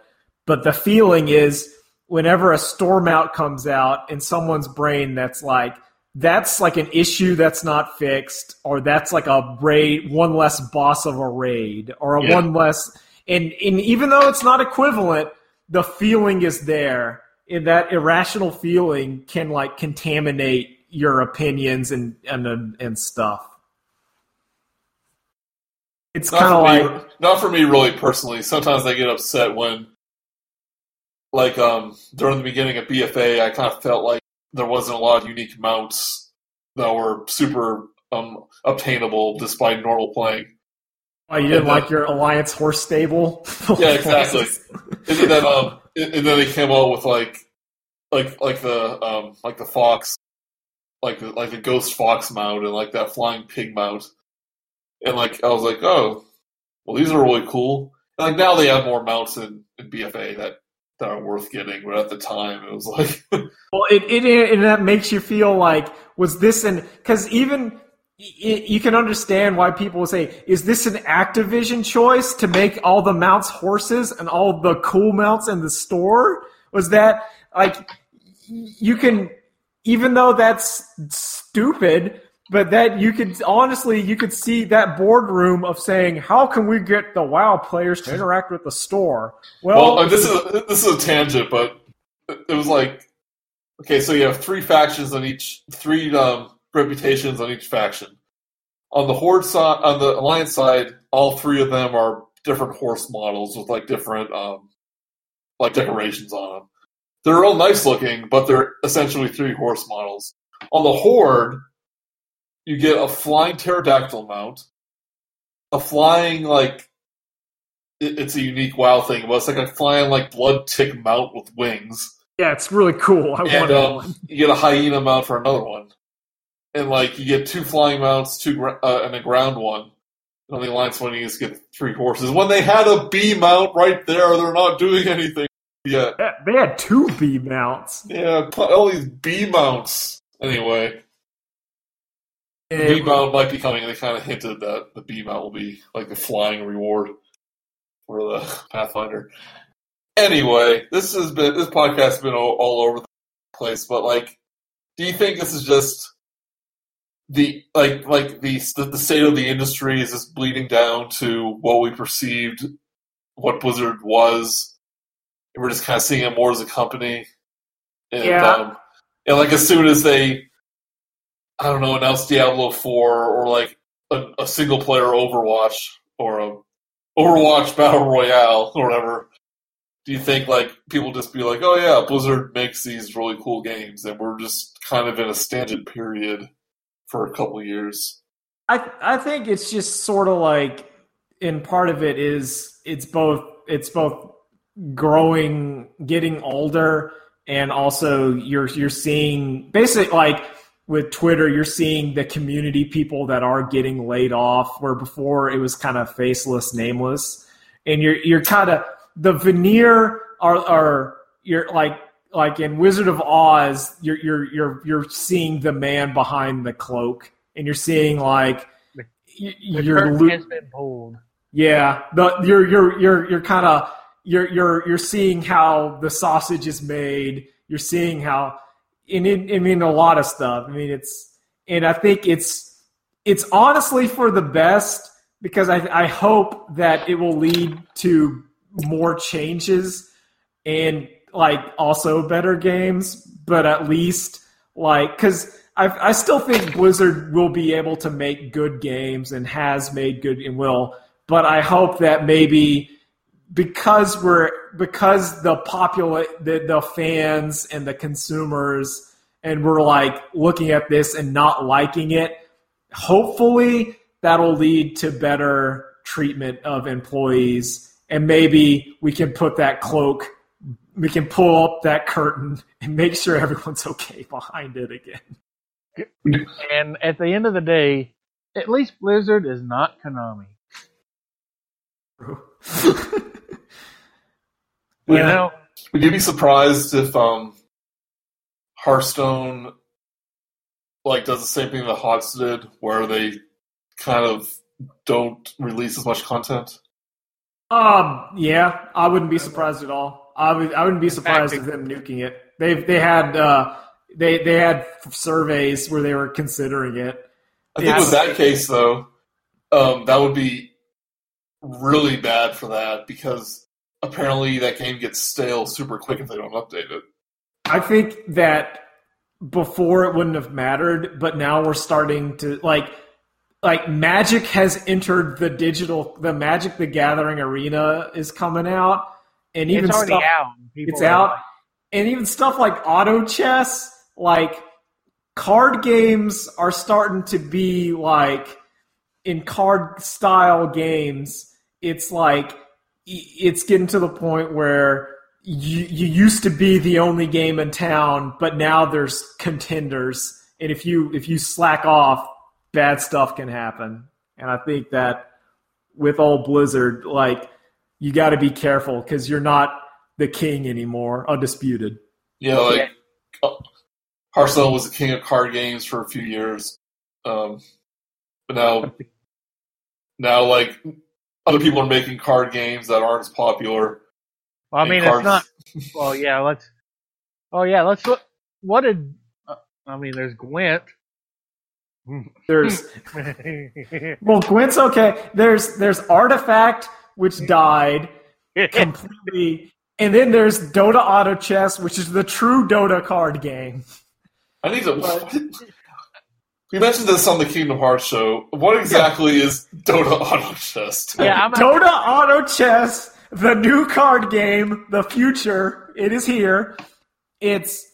but the feeling is whenever a store mount comes out in someone's brain that's like that's like an issue that's not fixed or that's like a raid one less boss of a raid or a Yeah. one less and and even though it's not equivalent the feeling is there and that irrational feeling can like contaminate your opinions and and and stuff. It's Not kind of for like me, not for me really personally. Sometimes I get upset when, like, um, during the beginning of BFA, I kind of felt like there wasn't a lot of unique mounts that were super um obtainable despite normal playing. oh, you didn't then- like your alliance horse stable. Yeah, exactly. And then um, and and then they came out with like, like like the um like the fox, like the like the ghost fox mount and like that flying pig mount, and like I was like, oh, well these are really cool. And like now they have more mounts in, in BFA that that are worth getting, but at the time it was like, Well, it, it and that makes you feel like was this an because even you can understand why people will say, is this an Activision choice to make all the mounts horses and all the cool mounts in the store? Was that like you can even though that's stupid, but that you could honestly you could see that boardroom of saying, how can we get the WoW players to interact with the store? well, uh, this is this is a tangent, but it was like, okay, so you have three factions on each, three um, reputations on each faction. On the horde side, on the alliance side, all three of them are different horse models with like different um, like decorations on them. They're real nice looking, but they're essentially three horse models. On the horde, you get a flying pterodactyl mount, a flying like it, it's a unique WoW thing, but it's like a flying like blood tick mount with wings. yeah, it's really cool. I And wanted um, one. you get a hyena mount for another one, and like you get two flying mounts, two uh, and a ground one. And on the alliance one, you just get three horses. When they had a bee mount right there, they're not doing anything yet. They had two bee mounts. Yeah, all these bee mounts. Anyway, bee mount might be coming. They kind of hinted that the bee mount will be like the flying reward for the Pathfinder. Anyway, this has been this podcast has been all, all over the place, but like, do you think this is just the like like the the state of the industry is just bleeding down to what we perceived what Blizzard was? And we're just kind of seeing it more as a company, and Yeah. um, and like as soon as they I don't know, announce Diablo four or like a, a single player Overwatch or a Overwatch Battle Royale or whatever. Do you think like people just be like, oh yeah, Blizzard makes these really cool games, and we're just kind of in a stagnant period for a couple years? I I think it's just sort of like, and part of it is it's both it's both growing, getting older, and also you're you're seeing basically like with Twitter, you're seeing the community people that are getting laid off, where before it was kind of faceless, nameless, and you're you're kind of the veneer are are you're like like in Wizard of Oz, you're you're you're you're seeing the man behind the cloak, and you're seeing like The you're lo- has been pulled. yeah, the you're you're you're you're kind of you're you're you're seeing how the sausage is made. You're seeing how, and it, I mean a lot of stuff. I mean it's, and I think it's it's honestly for the best because I I hope that it will lead to more changes and like also better games, but at least like because I I still think Blizzard will be able to make good games and has made good and will, but I hope that maybe because we're because the popula the, the fans and the consumers and we're like looking at this and not liking it hopefully that'll lead to better treatment of employees. And maybe we can put that cloak we can pull up that curtain and make sure everyone's okay behind it again. And at the end of the day, at least Blizzard is not Konami. You Yeah. know, Would you be surprised if um, Hearthstone like does the same thing that Hots did, where they kind of don't release as much content? Um, yeah, I wouldn't be surprised at all. I would, I wouldn't be surprised fact, if them nuking it. They've, they had, uh, they, they had surveys where they were considering it. I think Yes. with that case, though, um, that would be really bad for that because apparently that game gets stale super quick if they don't update it. I think that before it wouldn't have mattered, but now we're starting to like like Magic has entered the digital the Magic the Gathering arena is coming out and even it's already stuff, out. People it's out like, and even stuff like auto chess like card games are starting to be like in card style games it's like it's getting to the point where you, you used to be the only game in town but now there's contenders. And if you if you slack off bad stuff can happen. And i think that with old blizzard like you got to be careful because you're not the king anymore undisputed. Yeah, like uh, Hearthstone was the king of card games for a few years, um, but now, now like other people are making card games that aren't as popular. well, I and mean, cards- it's not. Well, yeah, let's. Oh yeah, let's look. What did? Uh, I mean, there's Gwent. there's Well, Gwent's okay. There's there's Artifact, which died completely, and then there's Dota Auto Chess, which is the true Dota card game. I think need to. We mentioned this on the Kingdom Hearts show. What exactly is Dota Auto Chess? yeah, I'm. Dota Auto Chess, the new card game, the future. It is here. It's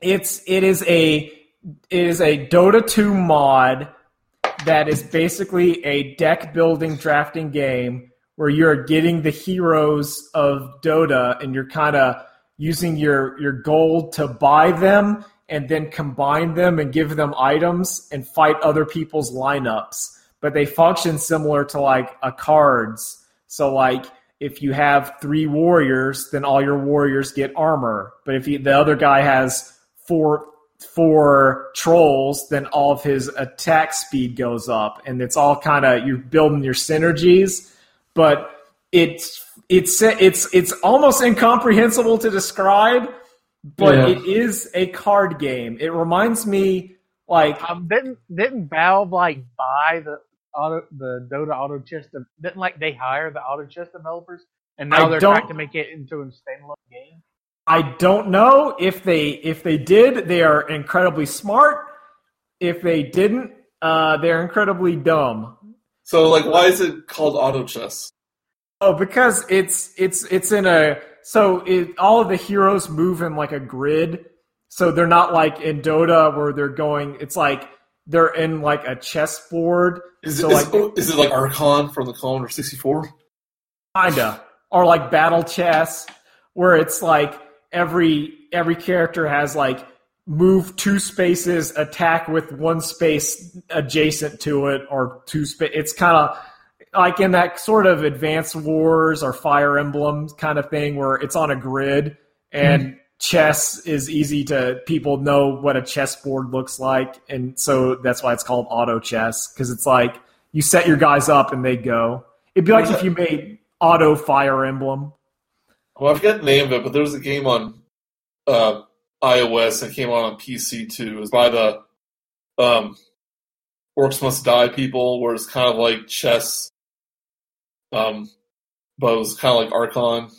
it's it is a it is a Dota 2 mod that is basically a deck building drafting game where you're getting the heroes of Dota and you're kind of using your your gold to buy them and then combine them and give them items and fight other people's lineups. But they function similar to like a cards. So like if you have three warriors, then all your warriors get armor. But if the other guy has four four trolls, then all of his attack speed goes up, and it's all kind of you're building your synergies. But it's it's it's it's almost incomprehensible to describe, but Yeah. it is a card game. It reminds me like Um, didn't didn't Valve like buy the auto the Dota Auto Chess? de- Didn't like they hire the Auto Chess developers, and now I they're trying to make it into a standalone game. I don't know if they if they did, they are incredibly smart. If they didn't, uh, they're incredibly dumb. So, like, why is it called Auto Chess? Oh, because it's it's it's in a so it, all of the heroes move in like a grid. So they're not like in Dota where they're going. It's like they're in like a chessboard. Is So, it, is, like- is it like Archon from the Commodore 64? kinda or like battle chess where it's like every every character has like move two spaces attack with one space adjacent to it or two space it's kind of like in that sort of advanced wars or fire emblem kind of thing where it's on a grid and chess is easy to people know what a chessboard looks like. And so that's why it's called auto chess because it's like you set your guys up and they go. It'd be like What's if you made auto fire emblem. Well, I forget the name of it, but there was a game on uh, iOS that came out on PC too. It was by the um, Orcs Must Die people, where it's kind of like chess, um, but it was kind of like Archon.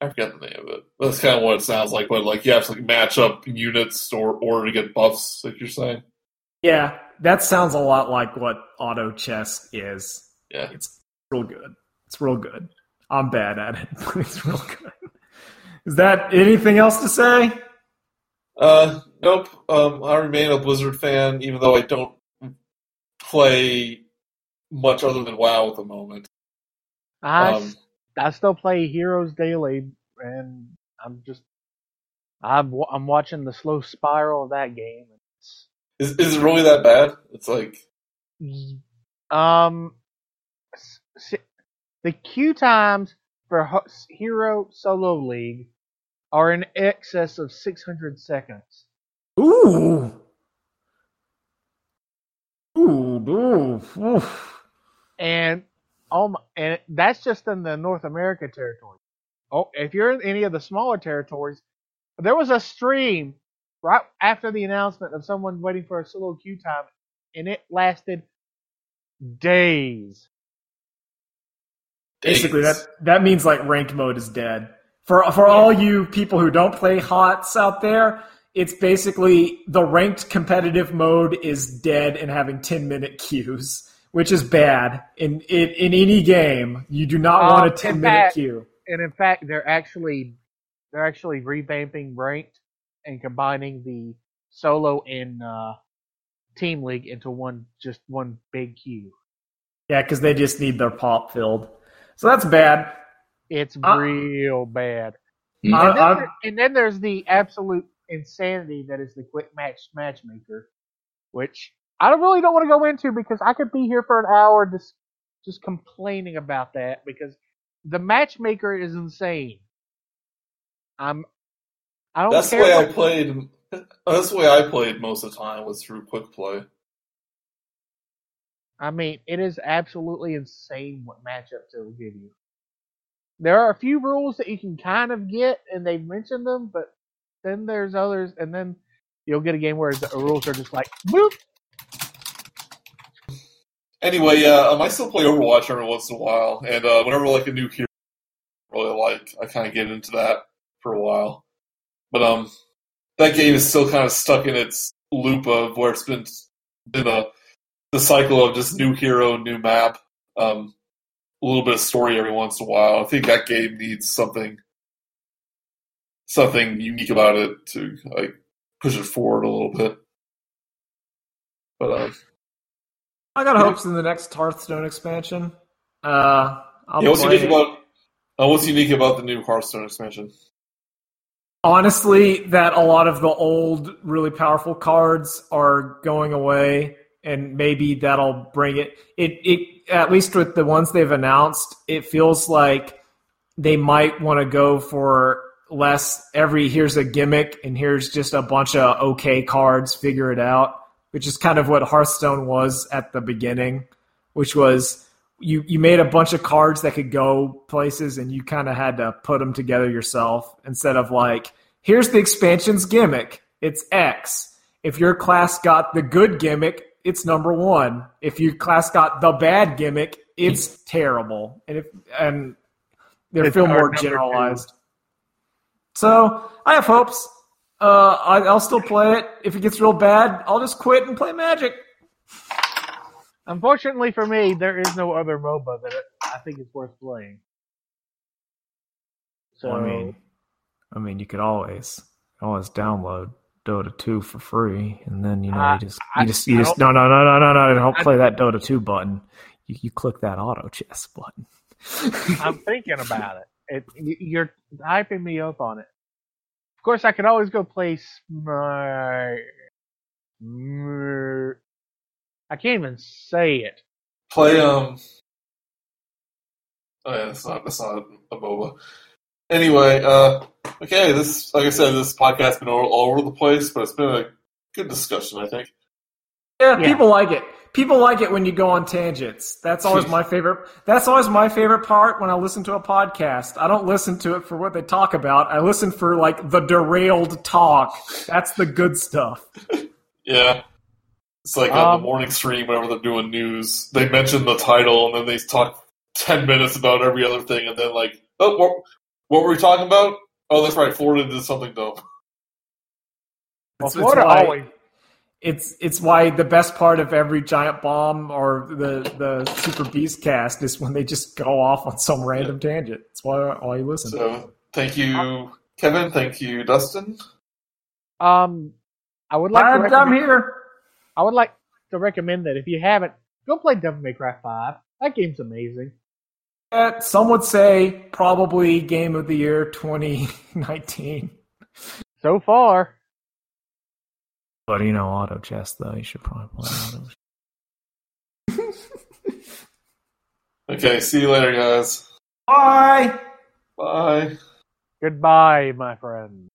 I forget the name of it. That's kind of what it sounds like, but like you have to like match up units or order to get buffs, like you're saying. yeah that sounds a lot like what auto chess is Yeah. it's real good it's real good i'm bad at it but it's real good is that anything else to say Uh, nope. Um, I remain a Blizzard fan, even though I don't play much other than WoW at the moment. I Um, s- I still play Heroes daily, and I'm just I'm I'm watching the slow spiral of that game. It's, Is is it really that bad? It's like um, s- s- the queue times for Hero Solo League are in excess of 600 seconds. ooh ooh ooh, oof. and oh my, and that's just in the North America territory. Oh, if you're in any of the smaller territories, there was a stream right after the announcement of someone waiting for a solo queue time, and it lasted days. basically that that means like ranked mode is dead For for all you people who don't play HOTS out there, it's basically the ranked competitive mode is dead and having 10 minute queues, which is bad in in, in any game. You do not Um, want a in 10 minute fact- queue. and in fact, they're actually they're actually revamping ranked and combining the solo and uh, team league into one just one big queue. Yeah, because they just need their pop filled. So that's bad. It's Uh, real bad. I- And then, I'm- there- and then there's the absolute insanity that is the quick match matchmaker, which I don't really don't want to go into because I could be here for an hour just just complaining about that because the matchmaker is insane. I'm I don't That's the way I played. That's the way I played most of the time was through quick play. I mean, it is absolutely insane what matchups it will give you. There are a few rules that you can kind of get, and they've mentioned them, but then there's others, and then you'll get a game where the rules are just like, boop. Anyway, yeah, um, I still play Overwatch every once in a while, and uh, whenever like a new hero really like, I kind of get into that for a while. But um, that game is still kind of stuck in its loop of where it's been been a the cycle of just new hero, new map, um, a little bit of story every once in a while. I think that game needs something something unique about it to like push it forward a little bit. But uh, I got hopes in the next Hearthstone expansion. Uh, I'll yeah, what's unique about uh, what's unique about the new Hearthstone expansion? honestly that a lot of the old really powerful cards are going away and maybe that'll bring it it it at least with the ones they've announced it feels like they might want to go for less every here's a gimmick and here's just a bunch of okay cards figure it out which is kind of what Hearthstone was at the beginning which was you you made a bunch of cards that could go places and you kind of had to put them together yourself instead of like here's the expansion's gimmick. It's x. If your class got the good gimmick it's number 1 if your class got the bad gimmick it's terrible. And if and they feel more generalized. So i have hopes uh, I, I'll still play it. If it gets real bad, I'll just quit and play Magic. Unfortunately for me, there is no other MOBA that I think is worth playing. So, I mean, I mean, you could always always download Dota 2 for free, and then you know Uh, you just I- you just you I just no no no no no no don't I- play that Dota 2 button. You you click that auto chess button. I'm thinking about it. it. y- You're hyping me up on it. Of course, I could always go play Smite. Smite. I can't even say it. Play um. Oh yeah, that's not that's not a MOBA. Anyway, uh, okay. This, like I said, this podcast's been all, all over the place, but it's been a good discussion. I think. Yeah, Yeah. people like it. People like it when you go on tangents. That's always my favorite. That's always my favorite part when I listen to a podcast. I don't listen to it for what they talk about. I listen for like the derailed talk. That's the good stuff. Yeah, it's like on Um, the morning stream whenever they're doing news. They mention the title and then they talk ten minutes about every other thing, and then like, oh, what, what were we talking about? Oh, that's right, Florida did something dumb. Well, It's- it's Florida why- always. It's it's why the best part of every giant bomb or the the super beast cast is when they just go off on some random tangent. That's why why you listen. So, thank you, Kevin. Thank you, Dustin. Um, I would like. To I'm, I'm recommend, here. I would like to recommend that if you haven't, go play Devil May Cry Five. That game's amazing. Uh, some would say probably game of the year 2019. So far, But you know, auto chess though, you should probably play auto. Okay, see you later, guys. Bye. Bye. goodbye, my friends.